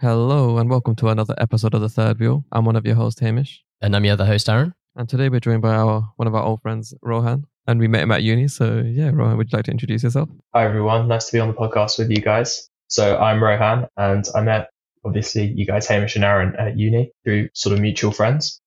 Hello and welcome to another episode of the Third Wheel. I'm one of your hosts, Hamish, And I'm your other host, Aaron. and today we're joined by our one of our old friends, Rohan, and we met him at uni. So yeah, Rohan, would you like to introduce yourself? Hi everyone, nice to be on the podcast with you guys. So I'm Rohan and I met obviously you guys Hamish and Aaron at uni through sort of mutual friends.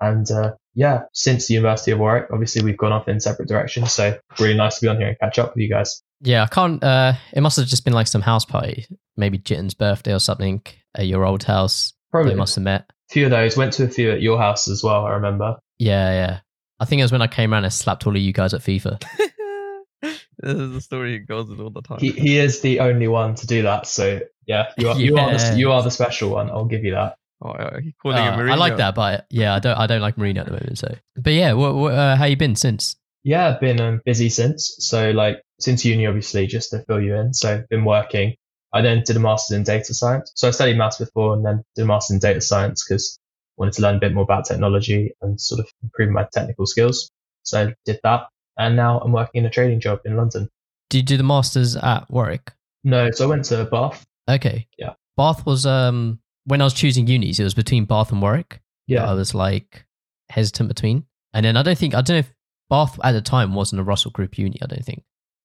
And uh, yeah, since the University of Warwick, obviously we've gone off in separate directions. So really nice to be on here and catch up with you guys. Yeah, I can't. Uh, it must have just been like some house party, maybe Jitten's birthday or something at your old house. Probably They must have met. A few of those. Went to a few at your house as well, I remember. Yeah, yeah. I think it was when I came around and slapped all of you guys at FIFA. this is the story he goes with all the time. He he is the only one to do that. So yeah, you are you are the, you are the special one. I'll give you that. oh, yeah, calling Uh, him I like that, but yeah, I don't. I don't like Mourinho at the moment. So, but yeah, what, what, uh, how you been since? Yeah, I've been um, busy since. So like since uni, obviously, just to fill you in. So I've been working. I then did a master's in data science. So I studied maths before and then did a master's in data science because I wanted to learn a bit more about technology and sort of improve my technical skills. So I did that. And now I'm working in a trading job in London. Did you do the masters at Warwick? No, so I went to Bath. Okay. Yeah. Bath was um when I was choosing unis, it was between Bath and Warwick. Yeah. I was like hesitant between. And then I don't think I don't know if Bath at the time wasn't a Russell Group uni. I don't think.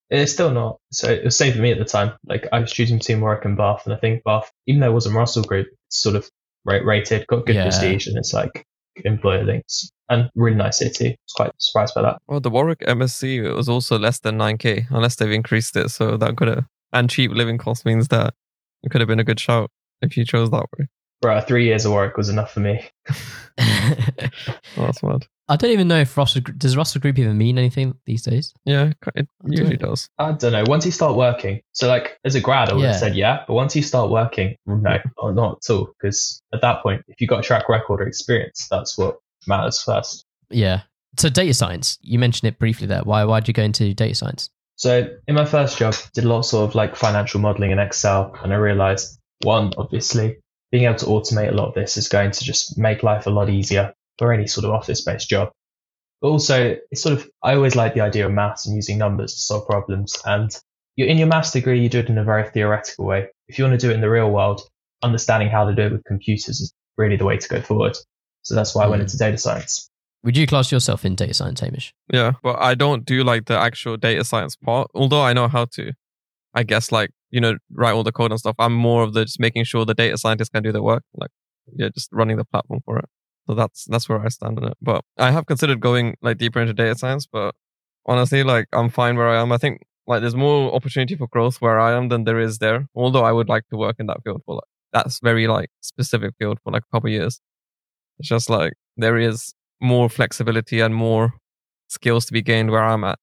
It's still not. So it was same for me at the time. Like I was choosing between Warwick and Bath. And I think Bath, even though it wasn't Russell Group, sort of rate rated, got good Yeah. prestige and it's like employer links and really nice city. I was quite surprised by that. Well, the Warwick MSc it was also less than 9k, unless they've increased it. So that could have and cheap living cost means that it could have been a good shout if you chose that way. Bro, three years of Warwick was enough for me. Oh, that's mad. Don't even know if Russell does Russell Group even mean anything these days. Yeah, it usually don't- does. I don't know. Once you start working, so like as a grad, I would Yeah. have said yeah, but once you start working, mm-hmm. no, not, not at all. Because at that point, if you've got a track record or experience, that's what matters first. Yeah. So data science, you mentioned it briefly there. Why why did you go into data science? So in my first job, did a lot sort of like financial modeling in Excel, and I realized one, obviously, being able to automate a lot of this is going to just make life a lot easier for any sort of office-based job. But also, it's sort of I always like the idea of maths and using numbers to solve problems. And you're in your maths degree, you do it in a very theoretical way. If you want to do it in the real world, understanding how to do it with computers is really the way to go forward. So that's why I went Mm. into data science. Would you class yourself in data science, Hamish? Yeah, but I don't do like the actual data science part, although I know how to. I guess like you know write all the code and stuff. I'm more of the just making sure the data scientists can do their work, like yeah, just running the platform for it. So that's that's where I stand on it. But I have considered going like deeper into data science, but honestly, like I'm fine where I am. I think like there's more opportunity for growth where I am than there is there. Although I would like to work in that field for like that's very like specific field for like a couple of years. It's just like there is more flexibility and more skills to be gained where I'm at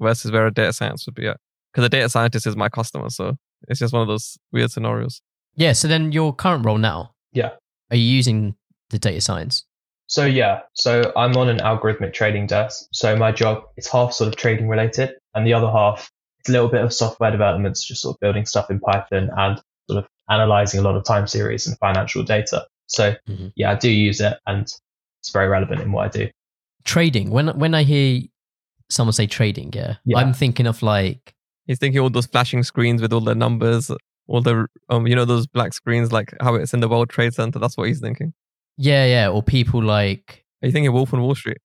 versus where a data science would be at. Because a data scientist is my customer, so it's just one of those weird scenarios. Yeah. So then your current role now, Yeah. are you using the data science? So yeah, so I'm on an algorithmic trading desk. So my job is half sort of trading related, and the other half it's a little bit of software development, so just sort of building stuff in Python and sort of analyzing a lot of time series and financial data. So Mhm. yeah, I do use it, and it's very relevant in what I do. Trading. When when I hear someone say trading, yeah, Yeah. I'm thinking of like He's thinking all those flashing screens with all the numbers, all the um, you know, those black screens like how it's in the World Trade Center. That's what he's thinking. Yeah, yeah, or people like Are you thinking Wolf on Wall Street?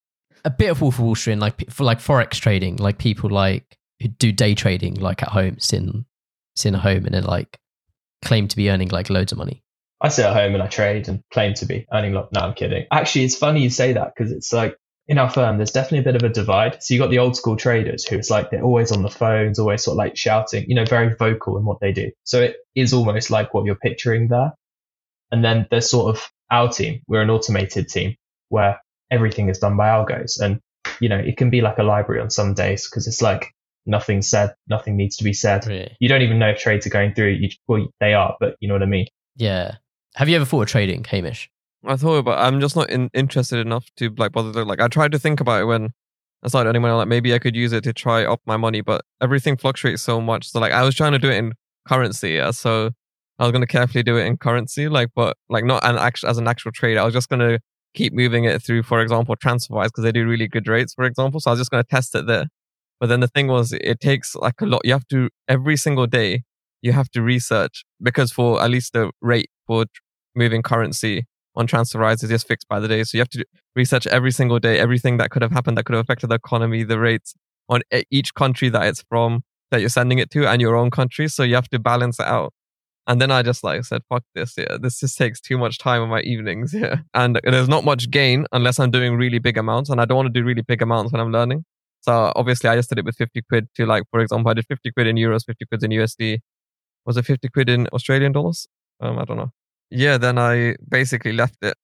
a bit of Wolf of Wall Street, and like for like forex trading, like people like who do day trading, like at home, sitting sitting at home, and then like claim to be earning like loads of money. I sit at home and I trade and claim to be earning a lot. No, I'm kidding. Actually, it's funny you say that because it's like in our firm, there's definitely a bit of a divide. So you got the old school traders who it's like they're always on the phones, always sort of like shouting, you know, very vocal in what they do. So it is almost like what you're picturing there. And then there's sort of our team. We're an automated team where everything is done by algos. And, you know, it can be like a library on some days because it's like nothing said, nothing needs to be said. Really? You don't even know if trades are going through. You, well, they are, but you know what I mean? Yeah. Have you ever thought of trading, Hamish? I thought, but I'm just not in, interested enough to like bother. To, like I tried to think about it when I started earning money. Like maybe I could use it to try up my money, but everything fluctuates so much. So like I was trying to do it in currency, yeah. So I was gonna carefully do it in currency, like but like not an actual as an actual trade. I was just gonna keep moving it through, for example, TransferWise because they do really good rates, for example. So I was just gonna test it there. But then the thing was, it takes like a lot. You have to every single day you have to research because for at least the rate for moving currency on TransferWise is just fixed by the day. So you have to research every single day everything that could have happened that could have affected the economy, the rates on each country that it's from, that you're sending it to, and your own country. So you have to balance it out. And then I just like said, fuck this. Yeah, this just takes too much time on my evenings. Yeah. And there's not much gain unless I'm doing really big amounts. And I don't want to do really big amounts when I'm learning. So obviously I just did it with 50 quid to like, for example, I did 50 quid in euros, 50 quid in USD. Was it 50 quid in Australian dollars? Um, I don't know. Yeah. Then I basically left it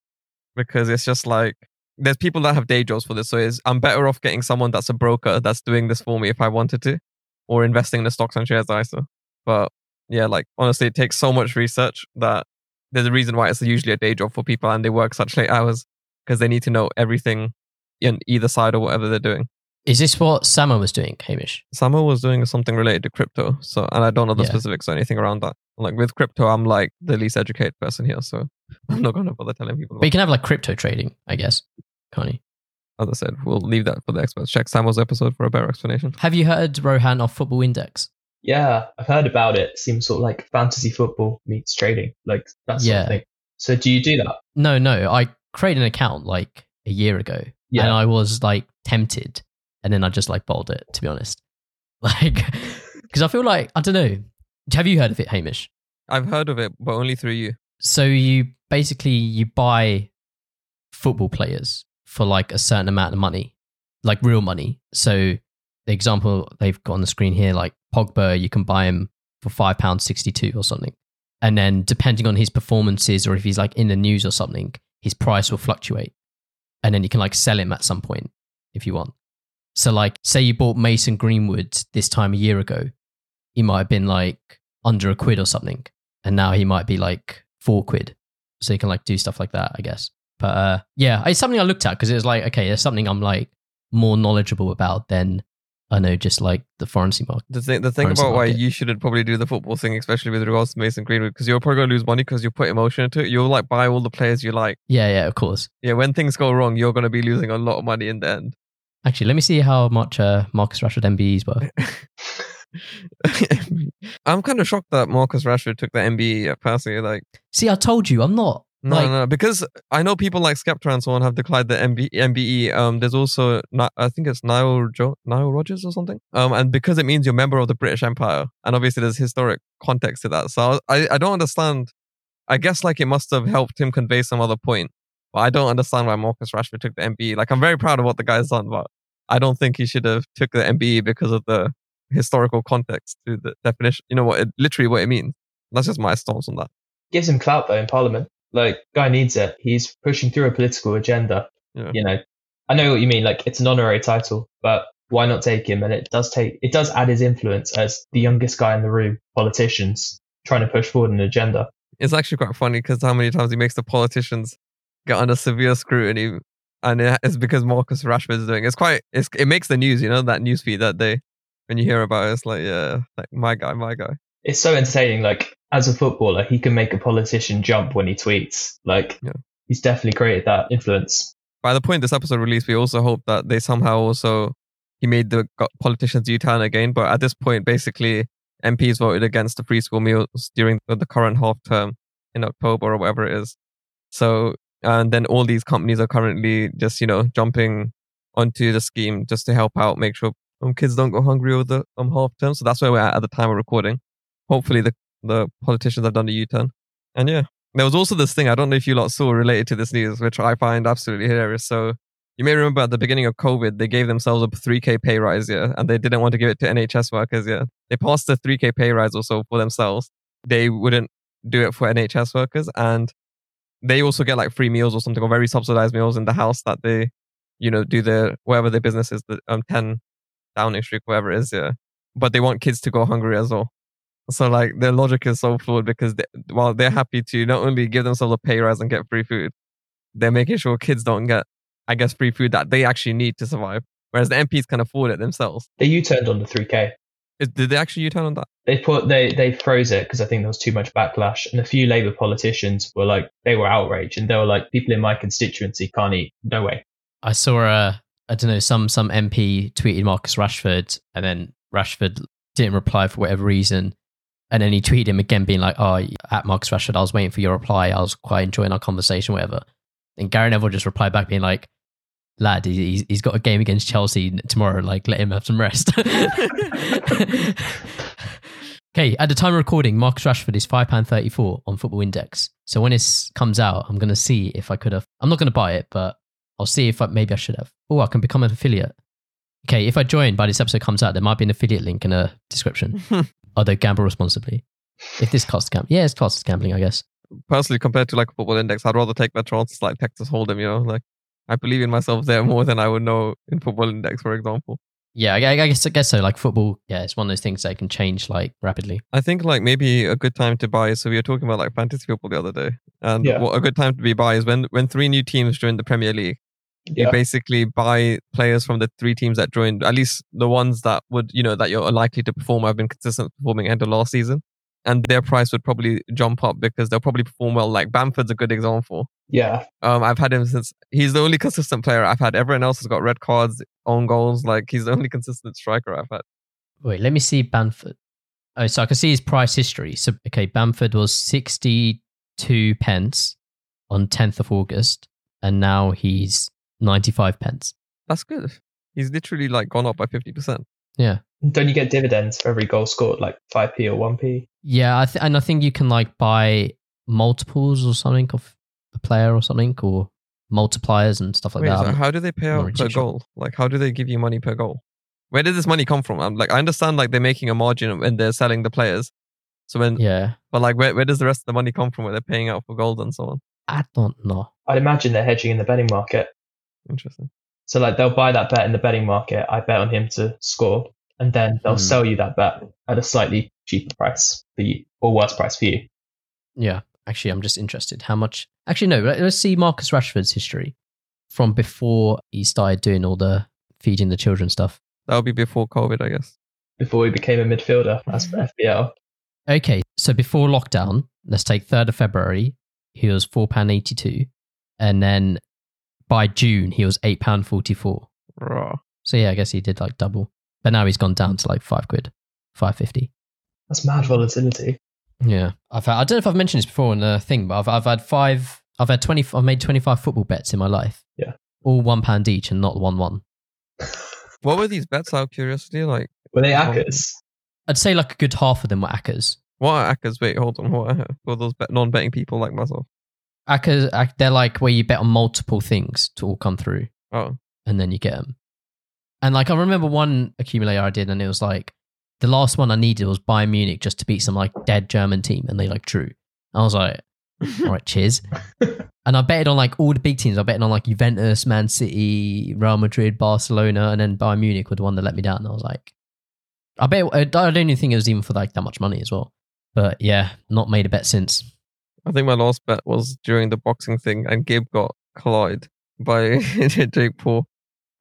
because it's just like, there's people that have day jobs for this. So it's, I'm better off getting someone that's a broker that's doing this for me if I wanted to or investing in the stocks and shares ISA. But yeah, like honestly, it takes so much research that there's a reason why it's usually a day job for people and they work such late hours because they need to know everything in either side or whatever they're doing. Is this what Sama was doing, Hamish? Samuel was doing something related to crypto, so and I don't know the Yeah. specifics or anything around that. Like with crypto, I'm like the least educated person here, so I'm not gonna bother telling people. But you can have like crypto trading, I guess, can't you? As I said, we'll leave that for the experts. Check Samuel's episode for a better explanation. Have you heard Rohan of Football Index? Yeah, I've heard about it. Seems sort of like fantasy football meets trading, like that sort Yeah. of thing. So do you do that? No, no. I created an account like a year ago, Yeah. and I was like tempted, and then I just like bowled it. To be honest, like because I feel like I don't know. Have you heard of it, Hamish? I've heard of it, but only through you. So you basically you buy football players for like a certain amount of money, like real money. So the example they've got on the screen here, like Pogba, you can buy him for five pounds sixty two or something, and then depending on his performances or if he's like in the news or something, his price will fluctuate, and then you can like sell him at some point if you want. So like, say you bought Mason Greenwood this time a year ago, he might have been like under a quid or something, and now he might be like four quid. So you can like do stuff like that, I guess. But uh, yeah, it's something I looked at because it was like, okay, there's something I'm like more knowledgeable about than I know just like the forex market. The thing, the thing Currency about why you shouldn't probably do the football thing, especially with regards to Mason Greenwood, because you're probably going to lose money because you put emotion into it. You'll like buy all the players you like. Yeah, yeah, of course. Yeah, when things go wrong, you're going to be losing a lot of money in the end. Actually, let me see how much uh, Marcus Rashford MBE is worth. I'm kind of shocked that Marcus Rashford took the MBE at personally. Like, See, I told you, I'm not. No, Like- no, because I know people like Skepta and so on have declined the MB, MBE. Um, there's also I think it's Niall jo- Nile Rodgers or something. Um, and because it means you're a member of the British Empire, and obviously there's historic context to that. So I I don't understand. I guess like it must have helped him convey some other point, but I don't understand why Marcus Rashford took the MBE. Like I'm very proud of what the guy's done, but I don't think he should have took the MBE because of the historical context to the definition. You know what? It, literally what it means. That's just my stance on that. Gives him clout though in Parliament. Like guy needs it. He's pushing through a political agenda. Yeah. You know, I know what you mean. Like it's an honorary title, but why not take him? And it does take it does add his influence as the youngest guy in the room. Politicians trying to push forward an agenda. it's actually quite funny because how many times he makes the politicians get under severe scrutiny, and it's because Marcus Rashford is doing. It's quite. It's, it makes the news, you know, that news feed that day when you hear about it. It's like, yeah, like my guy, my guy. It's so entertaining. Like as a footballer, he can make a politician jump when he tweets. Like Yeah. he's definitely created that influence. By the point this episode released, we also hope that they somehow also he made the politicians U-turn again. But at this point, basically, MPs voted against the free school meals during the the current half term in October or whatever it is. So, and then all these companies are currently just, you know, jumping onto the scheme just to help out, make sure um, kids don't go hungry over the um, half term. So that's where we're at at the time of recording. Hopefully the, the politicians have done the U-turn. And yeah, there was also this thing, I don't know if you lot saw related to this news, which I find absolutely hilarious. So you may remember at the beginning of COVID, they gave themselves a 3K pay rise, yeah, and they didn't want to give it to NHS workers, yeah. They passed the 3K pay rise also for themselves. They wouldn't do it for NHS workers, and they also get like free meals or something, or very subsidized meals in the house that they, you know, do their whatever their business is, the um 10 Downing Street, whatever it is, yeah. But they want kids to go hungry as well. So like their logic is so flawed because they, while they're mm. happy to not only give themselves a pay rise and get free food, they're making sure kids don't get, I guess, free food that they actually need to survive. Whereas the MPs can afford it themselves. They U-turned on the 3K. Is- Did they actually U-turn on that? They put they they froze it because I think there was too much backlash, and a few Labour politicians were like they were outraged, and they were like people in my constituency can't eat. No way. I saw a, I don't know, some some MP tweeted Marcus Rashford, and then Rashford didn't reply for whatever reason, And then he tweeted him again, being like, "Oh, at Marcus Rashford, I was waiting for your reply. I was quite enjoying our conversation, whatever." And Gary Neville just replied back, being like, "Lad, he's, he's got a game against Chelsea tomorrow. Like, let him have some rest." okay, at the time of recording, Marcus Rashford is five pound thirty four on Football Index. So when this comes out, I'm gonna see if I could have. I'm not gonna buy it, but I'll see if I, maybe I should have. Oh, I can become an affiliate. Okay, if I join by this episode comes out, there might be an affiliate link in a description. Although gamble responsibly. If this costs gambling, yeah, it's costs gambling, I guess. Personally, compared to like a football index, I'd rather take my chances like Texas Hold'em. You know, like I believe in myself there more than I would know in football index, for example. Yeah, I, I guess I guess so. Like football, yeah, it's one of those things that can change like rapidly. I think like maybe a good time to buy. So we were talking about like fantasy football the other day, and Yeah. what a good time to be buy is when when three new teams join the Premier League. You basically buy players from the three teams that joined, at least the ones that would you know that you're likely to perform have been consistent performing end of last season, and their price would probably jump up because they'll probably perform well. Like Bamford's a good example. Yeah. Um, I've had him since he's the only consistent player I've had. Everyone else has got red cards, own goals. Like he's the only consistent striker I've had. Wait, let me see Bamford. Oh, so I can see his price history. So okay, Bamford was sixty-two pence on tenth of August, and now he's ninety-five pence. That's good. He's literally like gone up by fifty percent. Yeah, Don't you get dividends for every goal scored, like 5p or 1p? yeah, I th- and I think you can like buy multiples or something of a player or something, or multipliers and stuff like Wait, that. so how do they pay out per too goal? Like, how do they give you money per goal? Where did this money come from? I'm like, I understand like they're making a margin when they're selling the players. So when, yeah, but like, where, where does the rest of the money come from? Where they're paying out for gold and so on? I don't know. I'd imagine they're hedging in the betting market. Interesting. So like they'll buy that bet in the betting market. I bet on him to score, and then they'll Hmm. sell you that bet at a slightly cheaper price for you, or worse price for you. Yeah, actually, I'm just interested. How much? Actually, no. let- Let's see Marcus Rashford's history from before he started doing all the feeding the children stuff. That would be before COVID, I guess. Before he became a midfielder as for FPL. Okay, so before lockdown, let's take third of February, he was four pound eighty two, and then by June he was eight pound forty four. Raw. So yeah, I guess he did like double, but now he's gone down to like five quid, five fifty. That's mad volatility. Yeah, I've had, I don't know if I've mentioned this before in the thing, but I've I've had five, I've had twenty, I've made twenty five football bets in my life. Yeah. all one pound each and not one one. What were these bets out of curiosity? Like, Were they Ackers? I'd say like a good half of them were Akkers. what are Akkers? Wait, hold on. What are for those non-betting people like myself? Akkers, Ak- they're like where you bet on multiple things to all come through. Oh, and then you get them. And like I remember one accumulator I did, and it was like the last one I needed was Bayern Munich just to beat some like dead German team, and they like drew. I was like, all right, cheers. and I betted on like all the big teams. I betted on like Juventus, Man City, Real Madrid, Barcelona, and then Bayern Munich were the one that let me down. And I was like, I bet I don't even think it was even for like that much money as well. But yeah, not made a bet since. I think my last bet was during the boxing thing, and Gabe got collided by Jake Paul.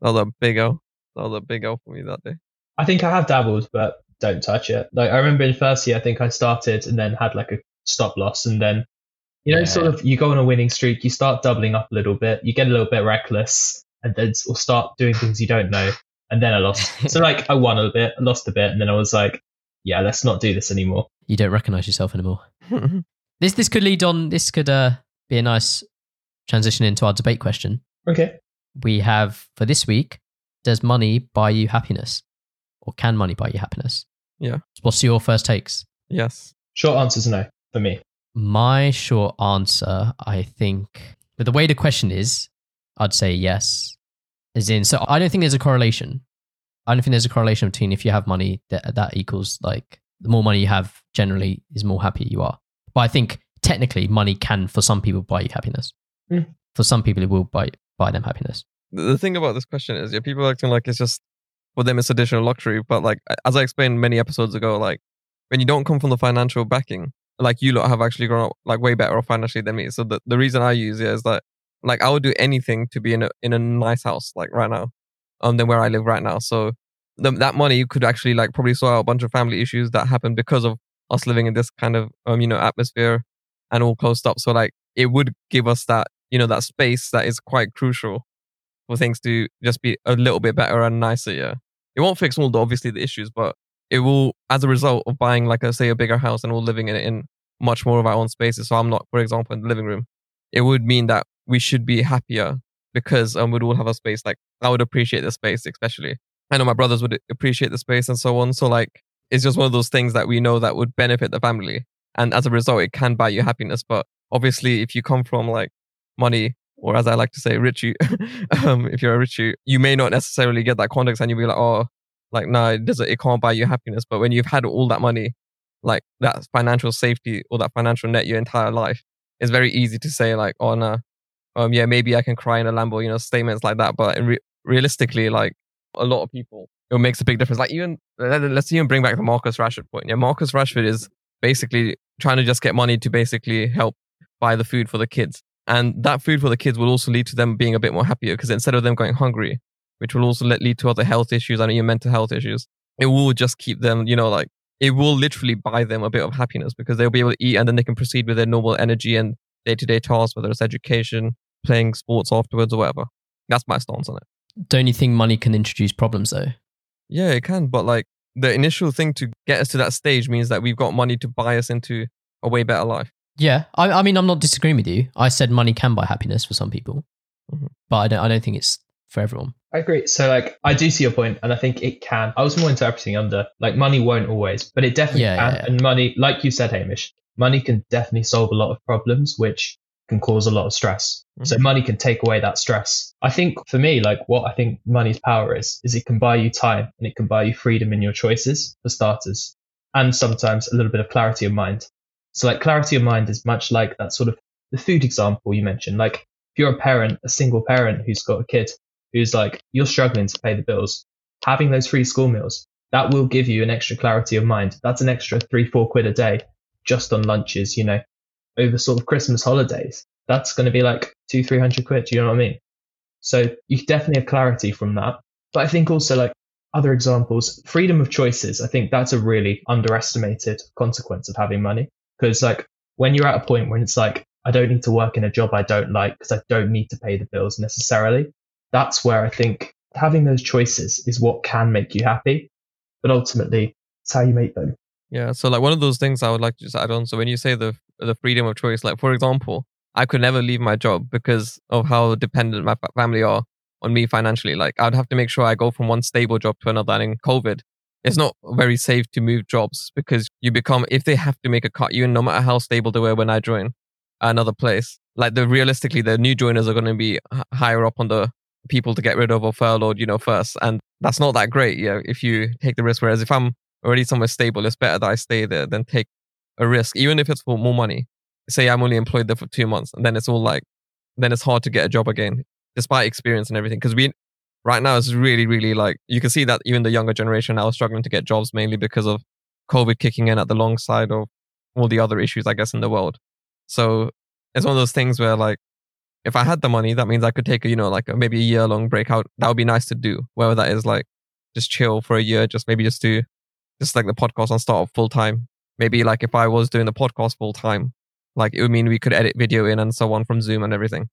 That was a big L. That was a big L for me that day. I think I have dabbled, but don't touch it. Like I remember in first year, I think I started and then had like a stop loss, and then you know, Yeah. sort of you go on a winning streak, you start doubling up a little bit, you get a little bit reckless, and then or start doing things you don't know, and then I lost. so like I won a bit, I lost a bit, and then I was like, yeah, let's not do this anymore. You don't recognize yourself anymore. This this could lead on. This could uh, be a nice transition into our debate question. Okay. We have for this week: Does money buy you happiness, or can money buy you happiness? Yeah. What's your first takes? yes. Short answer's no for me. My short answer, I think, but the way the question is, I'd say yes. As in, so I don't think there's a correlation. I don't think there's a correlation between if you have money that that equals like the more money you have generally is more happy you are. But I think technically money can for some people buy you happiness. Hmm. For some people it will buy buy them happiness. the, the thing about this question is, yeah, people are acting like it's just for them it's additional luxury. But like as I explained many episodes ago, like when you don't come from the financial backing, like you lot have actually grown up like way better off financially than me. So the, the reason I use it is that like I would do anything to be in a in a nice house like right now, um, than where I live right now. So the, that money could actually like probably sort out a bunch of family issues that happen because of us living in this kind of um you know atmosphere and all closed up. So like it would give us that you know that space that is quite crucial for things to just be a little bit better and nicer. Yeah, it won't fix all the obviously the issues, but it will, as a result of buying like a say a bigger house and all living in it in much more of our own spaces. So I'm not, for example, in the living room. It would mean that we should be happier because um, we'd all have a space. Like I would appreciate the space, especially. I know my brothers would appreciate the space and so on. So like it's just one of those things that we know that would benefit the family. And as a result, it can buy you happiness. But obviously, if you come from like money, or as I like to say, richie, um, if you're a richie, you may not necessarily get that context and you'll be like, oh, like, no, it doesn't, it can't buy you happiness. But when you've had all that money, like that financial safety or that financial net your entire life, it's very easy to say like, oh, no, um, yeah, maybe I can cry in a Lambo, you know, statements like that. But re- realistically, like a lot of people, it makes a big difference. Like even let's even bring back the Marcus Rashford point. Yeah, Marcus Rashford is basically trying to just get money to basically help buy the food for the kids. And that food for the kids will also lead to them being a bit more happier because instead of them going hungry, which will also lead to other health issues and even mental health issues, it will just keep them, you know, like it will literally buy them a bit of happiness because they'll be able to eat and then they can proceed with their normal energy and day to day tasks, whether it's education, playing sports afterwards or whatever. That's my stance on it. Don't you think money can introduce problems though? Yeah, it can. But like the initial thing to get us to that stage means that we've got money to buy us into a way better life. Yeah, I, I mean, I'm not disagreeing with you. I said money can buy happiness for some people, mm-hmm. but I don't. I don't think it's for everyone. I agree. So, like, I do see your point, and I think it can. I was more interpreting under like money won't always, but it definitely yeah, can. Yeah, yeah. And money, like you said, Hamish, money can definitely solve a lot of problems, which can cause a lot of stress. Mm-hmm. So money can take away that stress. I think for me, like what I think money's power is, is it can buy you time and it can buy you freedom in your choices for starters, and sometimes a little bit of clarity of mind. So like clarity of mind is much like that sort of the food example you mentioned. Like if you're a parent, a single parent who's got a kid who's like, you're struggling to pay the bills, having those free school meals, that will give you an extra clarity of mind. That's an extra three, four quid a day just on lunches, you know, over sort of Christmas holidays. That's going to be like two, three hundred quid. You know what I mean? So you definitely have clarity from that. But I think also like other examples, freedom of choices. I think that's a really underestimated consequence of having money. Because like when you're at a point when it's like, I don't need to work in a job I don't like because I don't need to pay the bills necessarily. That's where I think having those choices is what can make you happy. But ultimately, it's how you make them. Yeah. So like one of those things I would like to just add on. So when you say the the freedom of choice, like for example, I could never leave my job because of how dependent my family are on me financially. Like I'd have to make sure I go from one stable job to another. And in COVID, it's not very safe to move jobs because you become if they have to make a cut you no matter how stable they were when I joined another place. Like the realistically, the new joiners are going to be higher up on the people to get rid of or furloughed, you know, first, and that's not that great. Yeah, if you take the risk. Whereas if I'm already somewhere stable, it's better that I stay there than take a risk, even if it's for more money. Say I'm only employed there for two months, and then it's all like, then it's hard to get a job again, despite experience and everything. Because we right now it's really, really like you can see that even the younger generation now is struggling to get jobs mainly because of COVID kicking in at the long side of all the other issues, I guess, in the world. So it's one of those things where like if I had the money, that means I could take a, you know, like a, maybe a year long breakout. That would be nice to do. Whether that is like just chill for a year, just maybe just do just like the podcast on start full time. Maybe like if I was doing the podcast full time, like it would mean we could edit video in and so on from Zoom and everything.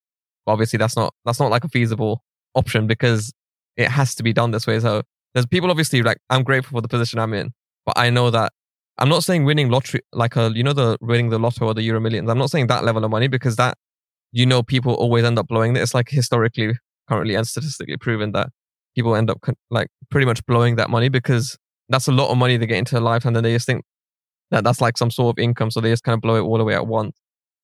But obviously that's not that's not like a feasible option because it has to be done this way. So there's people obviously like I'm grateful for the position I'm in, but I know that I'm not saying winning lottery like a you know the winning the lotto or the Euro Millions. I'm not saying that level of money because that you know people always end up blowing it. It's like historically, currently, and statistically proven that people end up like pretty much blowing that money because that's a lot of money they get into a lifetime and then they just think that that's like some sort of income, so they just kind of blow it all the way at once.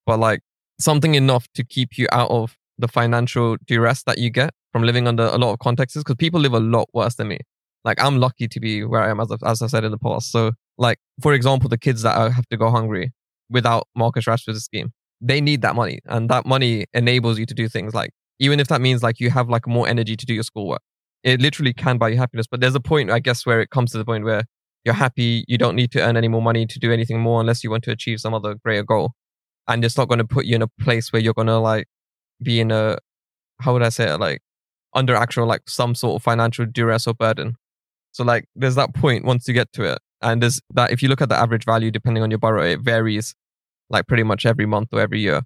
But like something enough to keep you out of the financial duress that you get from living under a lot of contexts because people live a lot worse than me. Like I'm lucky to be where I am, as, as I said in the past. So like, for example, the kids that have to go hungry without Marcus Rashford's scheme, they need that money and that money enables you to do things like, even if that means like you have like more energy to do your schoolwork, it literally can buy you happiness. But there's a point, I guess, where it comes to the point where you're happy. You don't need to earn any more money to do anything more unless you want to achieve some other greater goal. And it's not going to put you in a place where you're going to like be in a, how would I say it? Like under actual like some sort of financial duress or burden. So like there's that point once you get to it. And there's that if you look at the average value depending on your borough, it varies like pretty much every month or every year.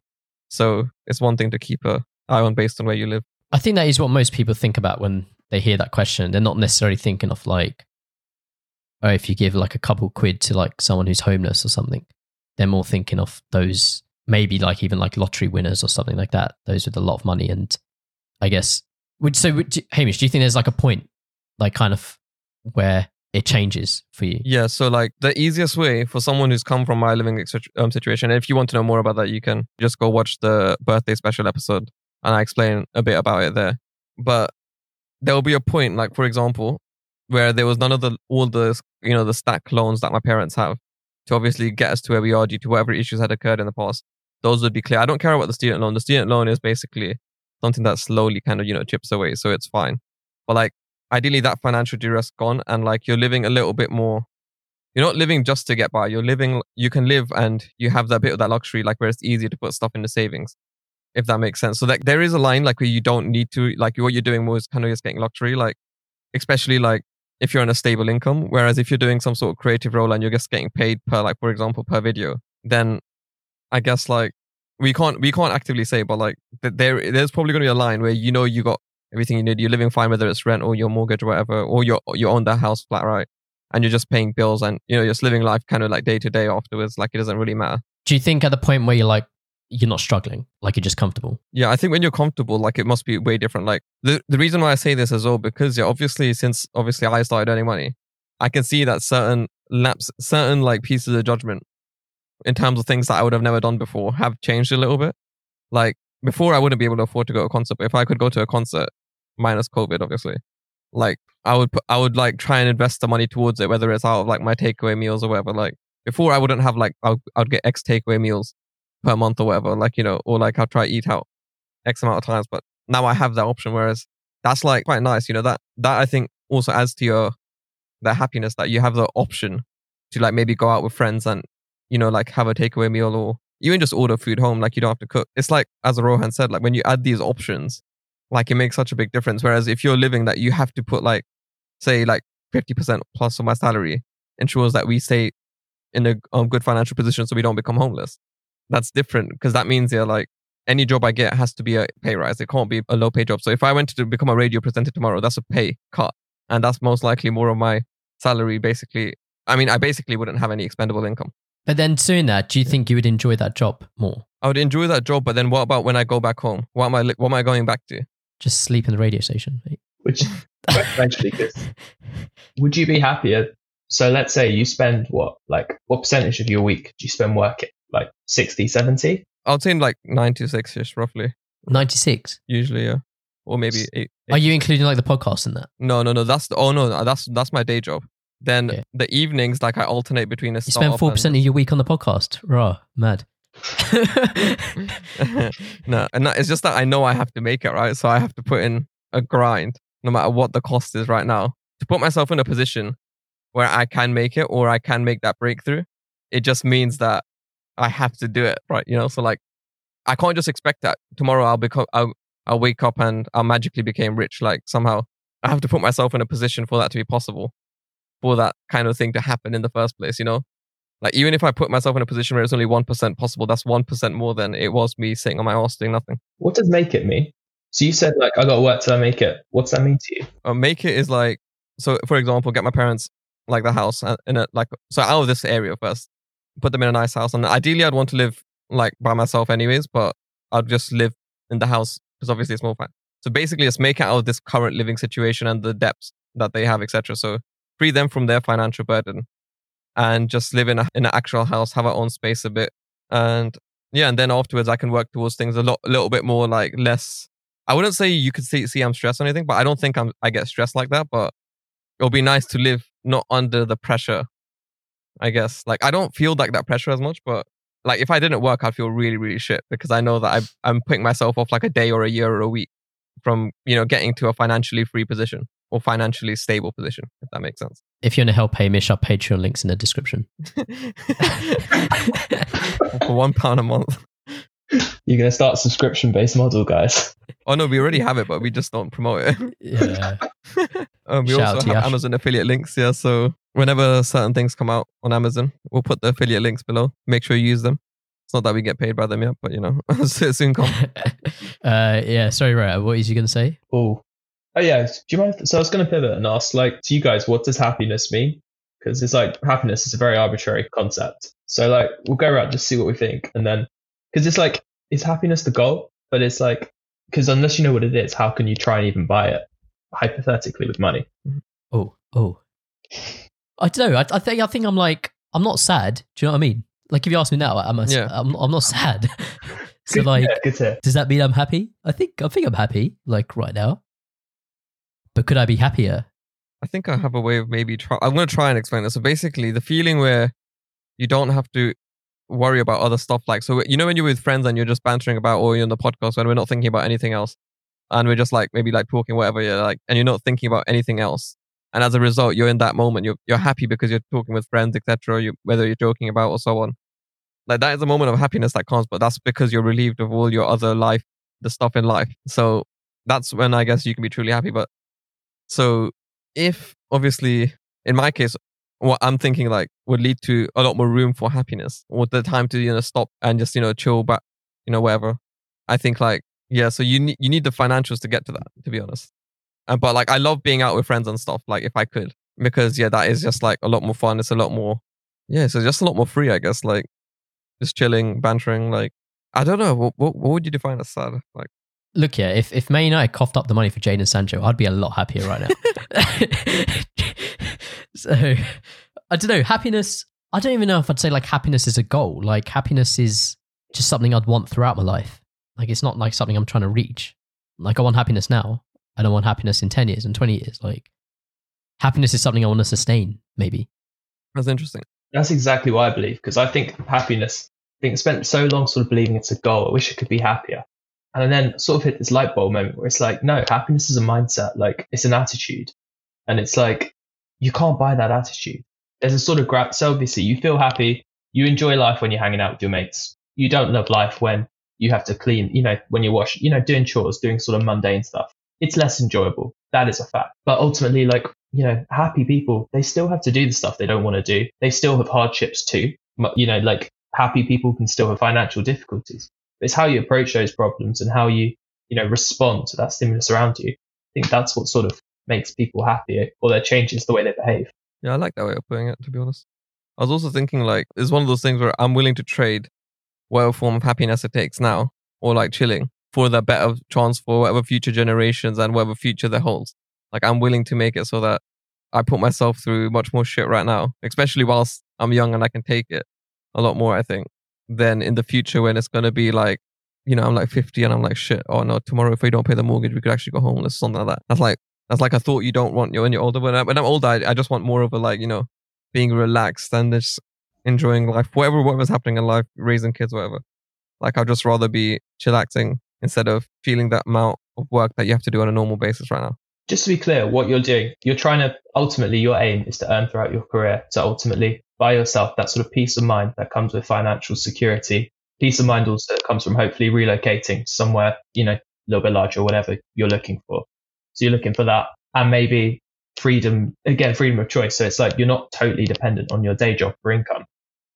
So it's one thing to keep a eye on based on where you live. I think that is what most people think about when they hear that question. They're not necessarily thinking of like or if you give like a couple quid to like someone who's homeless or something, they're more thinking of those maybe like even like lottery winners or something like that. Those with a lot of money, and I guess. Would so, would Hamish? Do you think there's like a point, like kind of where it changes for you? Yeah, so like the easiest way for someone who's come from my living um, situation, and if you want to know more about that, you can just go watch the birthday special episode, and I explain a bit about it there. But there will be a point, like for example, where there was none of the all the you know the stack loans that my parents have to obviously get us to where we are due to whatever issues had occurred in the past. Those would be clear. I don't care about the student loan. The student loan is basically something that slowly kind of you know chips away, so it's fine. But like ideally, that financial duress gone, and like you're living a little bit more. You're not living just to get by. You're living. You can live, and you have that bit of that luxury, like where it's easier to put stuff into savings, if that makes sense. So like there is a line like where you don't need to like what you're doing was kind of just getting luxury, like especially like if you're on a stable income. Whereas if you're doing some sort of creative role and you're just getting paid per like for example per video, then I guess like we can't we can't actively say, but like there there's probably going to be a line where you know you got everything you need, you're living fine whether it's rent or your mortgage or whatever, or you're you own that house flat right, and you're just paying bills and you know you're just living life kind of like day to day afterwards. Like it doesn't really matter. Do you think at the point where you're like you're not struggling, like you're just comfortable? Yeah, I think when you're comfortable, like it must be way different. Like the the reason why I say this as well because yeah, obviously since obviously I started earning money, I can see that certain laps, certain like pieces of judgment in terms of things that I would have never done before have changed a little bit. Like before, I wouldn't be able to afford to go to a concert, but if I could go to a concert, minus COVID, obviously, like I would, I would like try and invest the money towards it, whether it's out of like my takeaway meals or whatever. Like before, I wouldn't have like I would, I would get X takeaway meals per month or whatever, like you know, or like I'll try eat out X amount of times. But now I have that option, whereas that's like quite nice, you know. That that I think also adds to your that happiness that you have the option to like maybe go out with friends and you know, like have a takeaway meal or even just order food home, like you don't have to cook. It's like, as Rohan said, like when you add these options, like it makes such a big difference. Whereas if you're living that you have to put like, say, like 50% plus of my salary ensures that we stay in a um, good financial position so we don't become homeless. That's different because that means you're like, any job I get has to be a pay rise. It can't be a low pay job. So if I went to become a radio presenter tomorrow, that's a pay cut. And that's most likely more of my salary, basically. I mean, I basically wouldn't have any expendable income. But then doing that, do you think you would enjoy that job more? I would enjoy that job, but then what about when I go back home? What am I what am I going back to? Just sleep in the radio station. Mate. Which eventually, because would you be happier? So let's say you spend what, like, what percentage of your week do you spend working? Like 60, 70? I'd say like 96 ish, roughly. 96? Usually, yeah. Or maybe eight, eight. Are you including like the podcast in that? No, no, no. That's the, oh no, that's that's my day job. Then okay. the evenings, like I alternate between a. You spend four percent of your week on the podcast. Raw, mad. no, and that, it's just that I know I have to make it right, so I have to put in a grind, no matter what the cost is right now, to put myself in a position where I can make it or I can make that breakthrough. It just means that I have to do it, right? You know, so like I can't just expect that tomorrow I'll become I'll, I'll wake up and I'll magically become rich. Like somehow I have to put myself in a position for that to be possible for that kind of thing to happen in the first place, you know? Like even if I put myself in a position where it's only 1% possible, that's 1% more than it was me sitting on my ass doing nothing. What does make it mean? So you said like, I got to work till I make it. What's that mean to you? Uh, make it is like, so for example, get my parents like the house uh, in a, like, so out of this area first, put them in a nice house. And ideally I'd want to live like by myself anyways, but I'd just live in the house because obviously it's more fun. So basically just make out of this current living situation and the debts that they have, etc. So free them from their financial burden and just live in, a, in an actual house, have our own space a bit. And yeah, and then afterwards I can work towards things a lot, a little bit more like less. I wouldn't say you could see, see I'm stressed or anything, but I don't think I'm, I get stressed like that. But it'll be nice to live not under the pressure, I guess. Like I don't feel like that pressure as much, but like if I didn't work, I'd feel really, really shit because I know that I, I'm putting myself off like a day or a year or a week from, you know, getting to a financially free position or financially stable position, if that makes sense. If you want to help Hamish, our Patreon links in the description. For one pound a month. You're going to start subscription based model, guys. Oh no, we already have it, but we just don't promote it. Yeah. um, we Shout also have Amazon affiliate links, yeah. So whenever certain things come out on Amazon, we'll put the affiliate links below. Make sure you use them. It's not that we get paid by them yet, but you know, it's soon come. uh, yeah, sorry, right. What is you going to say? Oh, Oh yeah, do you mind? So I was going to pivot and ask, like, to you guys, what does happiness mean? because it's like happiness is a very arbitrary concept. So like we'll go around just see what we think, and then because it's like is happiness the goal? But it's like because unless you know what it is, how can you try and even buy it hypothetically with money? Oh, oh. I don't know. I, I think I think I'm like I'm not sad. Do you know what I mean? Like if you ask me now, I'm a, Yeah. I'm, I'm not sad. so Good like, hear, good does that mean I'm happy? I think I think I'm happy. Like right now. But could I be happier? I think I have a way of maybe try. I'm going to try and explain this. So basically, the feeling where you don't have to worry about other stuff. Like, so you know, when you're with friends and you're just bantering about, or you're on the podcast when we're not thinking about anything else, and we're just like maybe like talking whatever you're like, and you're not thinking about anything else. And as a result, you're in that moment. You're you're mm. happy because you're talking with friends, etc. You whether you're joking about or so on. Like that is a moment of happiness that comes, but that's because you're relieved of all your other life, the stuff in life. So that's when I guess you can be truly happy. But so if obviously in my case what i'm thinking like would lead to a lot more room for happiness or the time to you know stop and just you know chill back you know whatever i think like yeah so you need you need the financials to get to that to be honest uh, but like i love being out with friends and stuff like if i could because yeah that is just like a lot more fun it's a lot more yeah so just a lot more free i guess like just chilling bantering like i don't know what, what, what would you define as sad like Look here, if if Man United coughed up the money for Jadon Sancho, I'd be a lot happier right now. so I don't know. Happiness. I don't even know if I'd say like happiness is a goal. Like happiness is just something I'd want throughout my life. Like it's not like something I'm trying to reach. Like I want happiness now. I don't want happiness in ten years and twenty years. Like happiness is something I want to sustain. Maybe. that's interesting That's exactly what I believe because I think happiness. I think I spent so long sort of believing it's a goal. I wish I could be happier. And then sort of hit this light bulb moment where it's like, no, happiness is a mindset. Like it's an attitude. And it's like, you can't buy that attitude. There's a sort of grab. So obviously you feel happy. You enjoy life when you're hanging out with your mates. You don't love life when you have to clean, you know, when you wash, you know, doing chores, doing sort of mundane stuff. It's less enjoyable. That is a fact. But ultimately, like, you know, happy people, they still have to do the stuff they don't want to do. They still have hardships too. You know, like happy people can still have financial difficulties. It's how you approach those problems and how you, you know, respond to that stimulus around you. I think that's what sort of makes people happier eh, or that changes the way they behave. Yeah, I like that way of putting it, to be honest. I was also thinking, like, it's one of those things where I'm willing to trade whatever form of happiness it takes now, or like chilling, for the better chance for whatever future generations and whatever future that holds. Like, I'm willing to make it so that I put myself through much more shit right now, especially whilst I'm young and I can take it a lot more, I think, than in the future when it's going to be like, you know, I'm like 50 and I'm like, shit, oh no, tomorrow if we don't pay the mortgage, we could actually go homeless, or something like that. That's like, that's like a thought you don't want when you're older. When, I, when I'm older, I, I just want more of a like, you know, being relaxed and just enjoying life, whatever, whatever's happening in life, raising kids, whatever. Like, I'd just rather be chillaxing instead of feeling that amount of work that you have to do on a normal basis right now. Just to be clear, what you're doing, you're trying to ultimately, your aim is to earn throughout your career to ultimately buy yourself that sort of peace of mind that comes with financial security. Peace of mind also comes from hopefully relocating somewhere, you know, a little bit larger, whatever you're looking for. So you're looking for that and maybe freedom, again, freedom of choice. So it's like you're not totally dependent on your day job for income.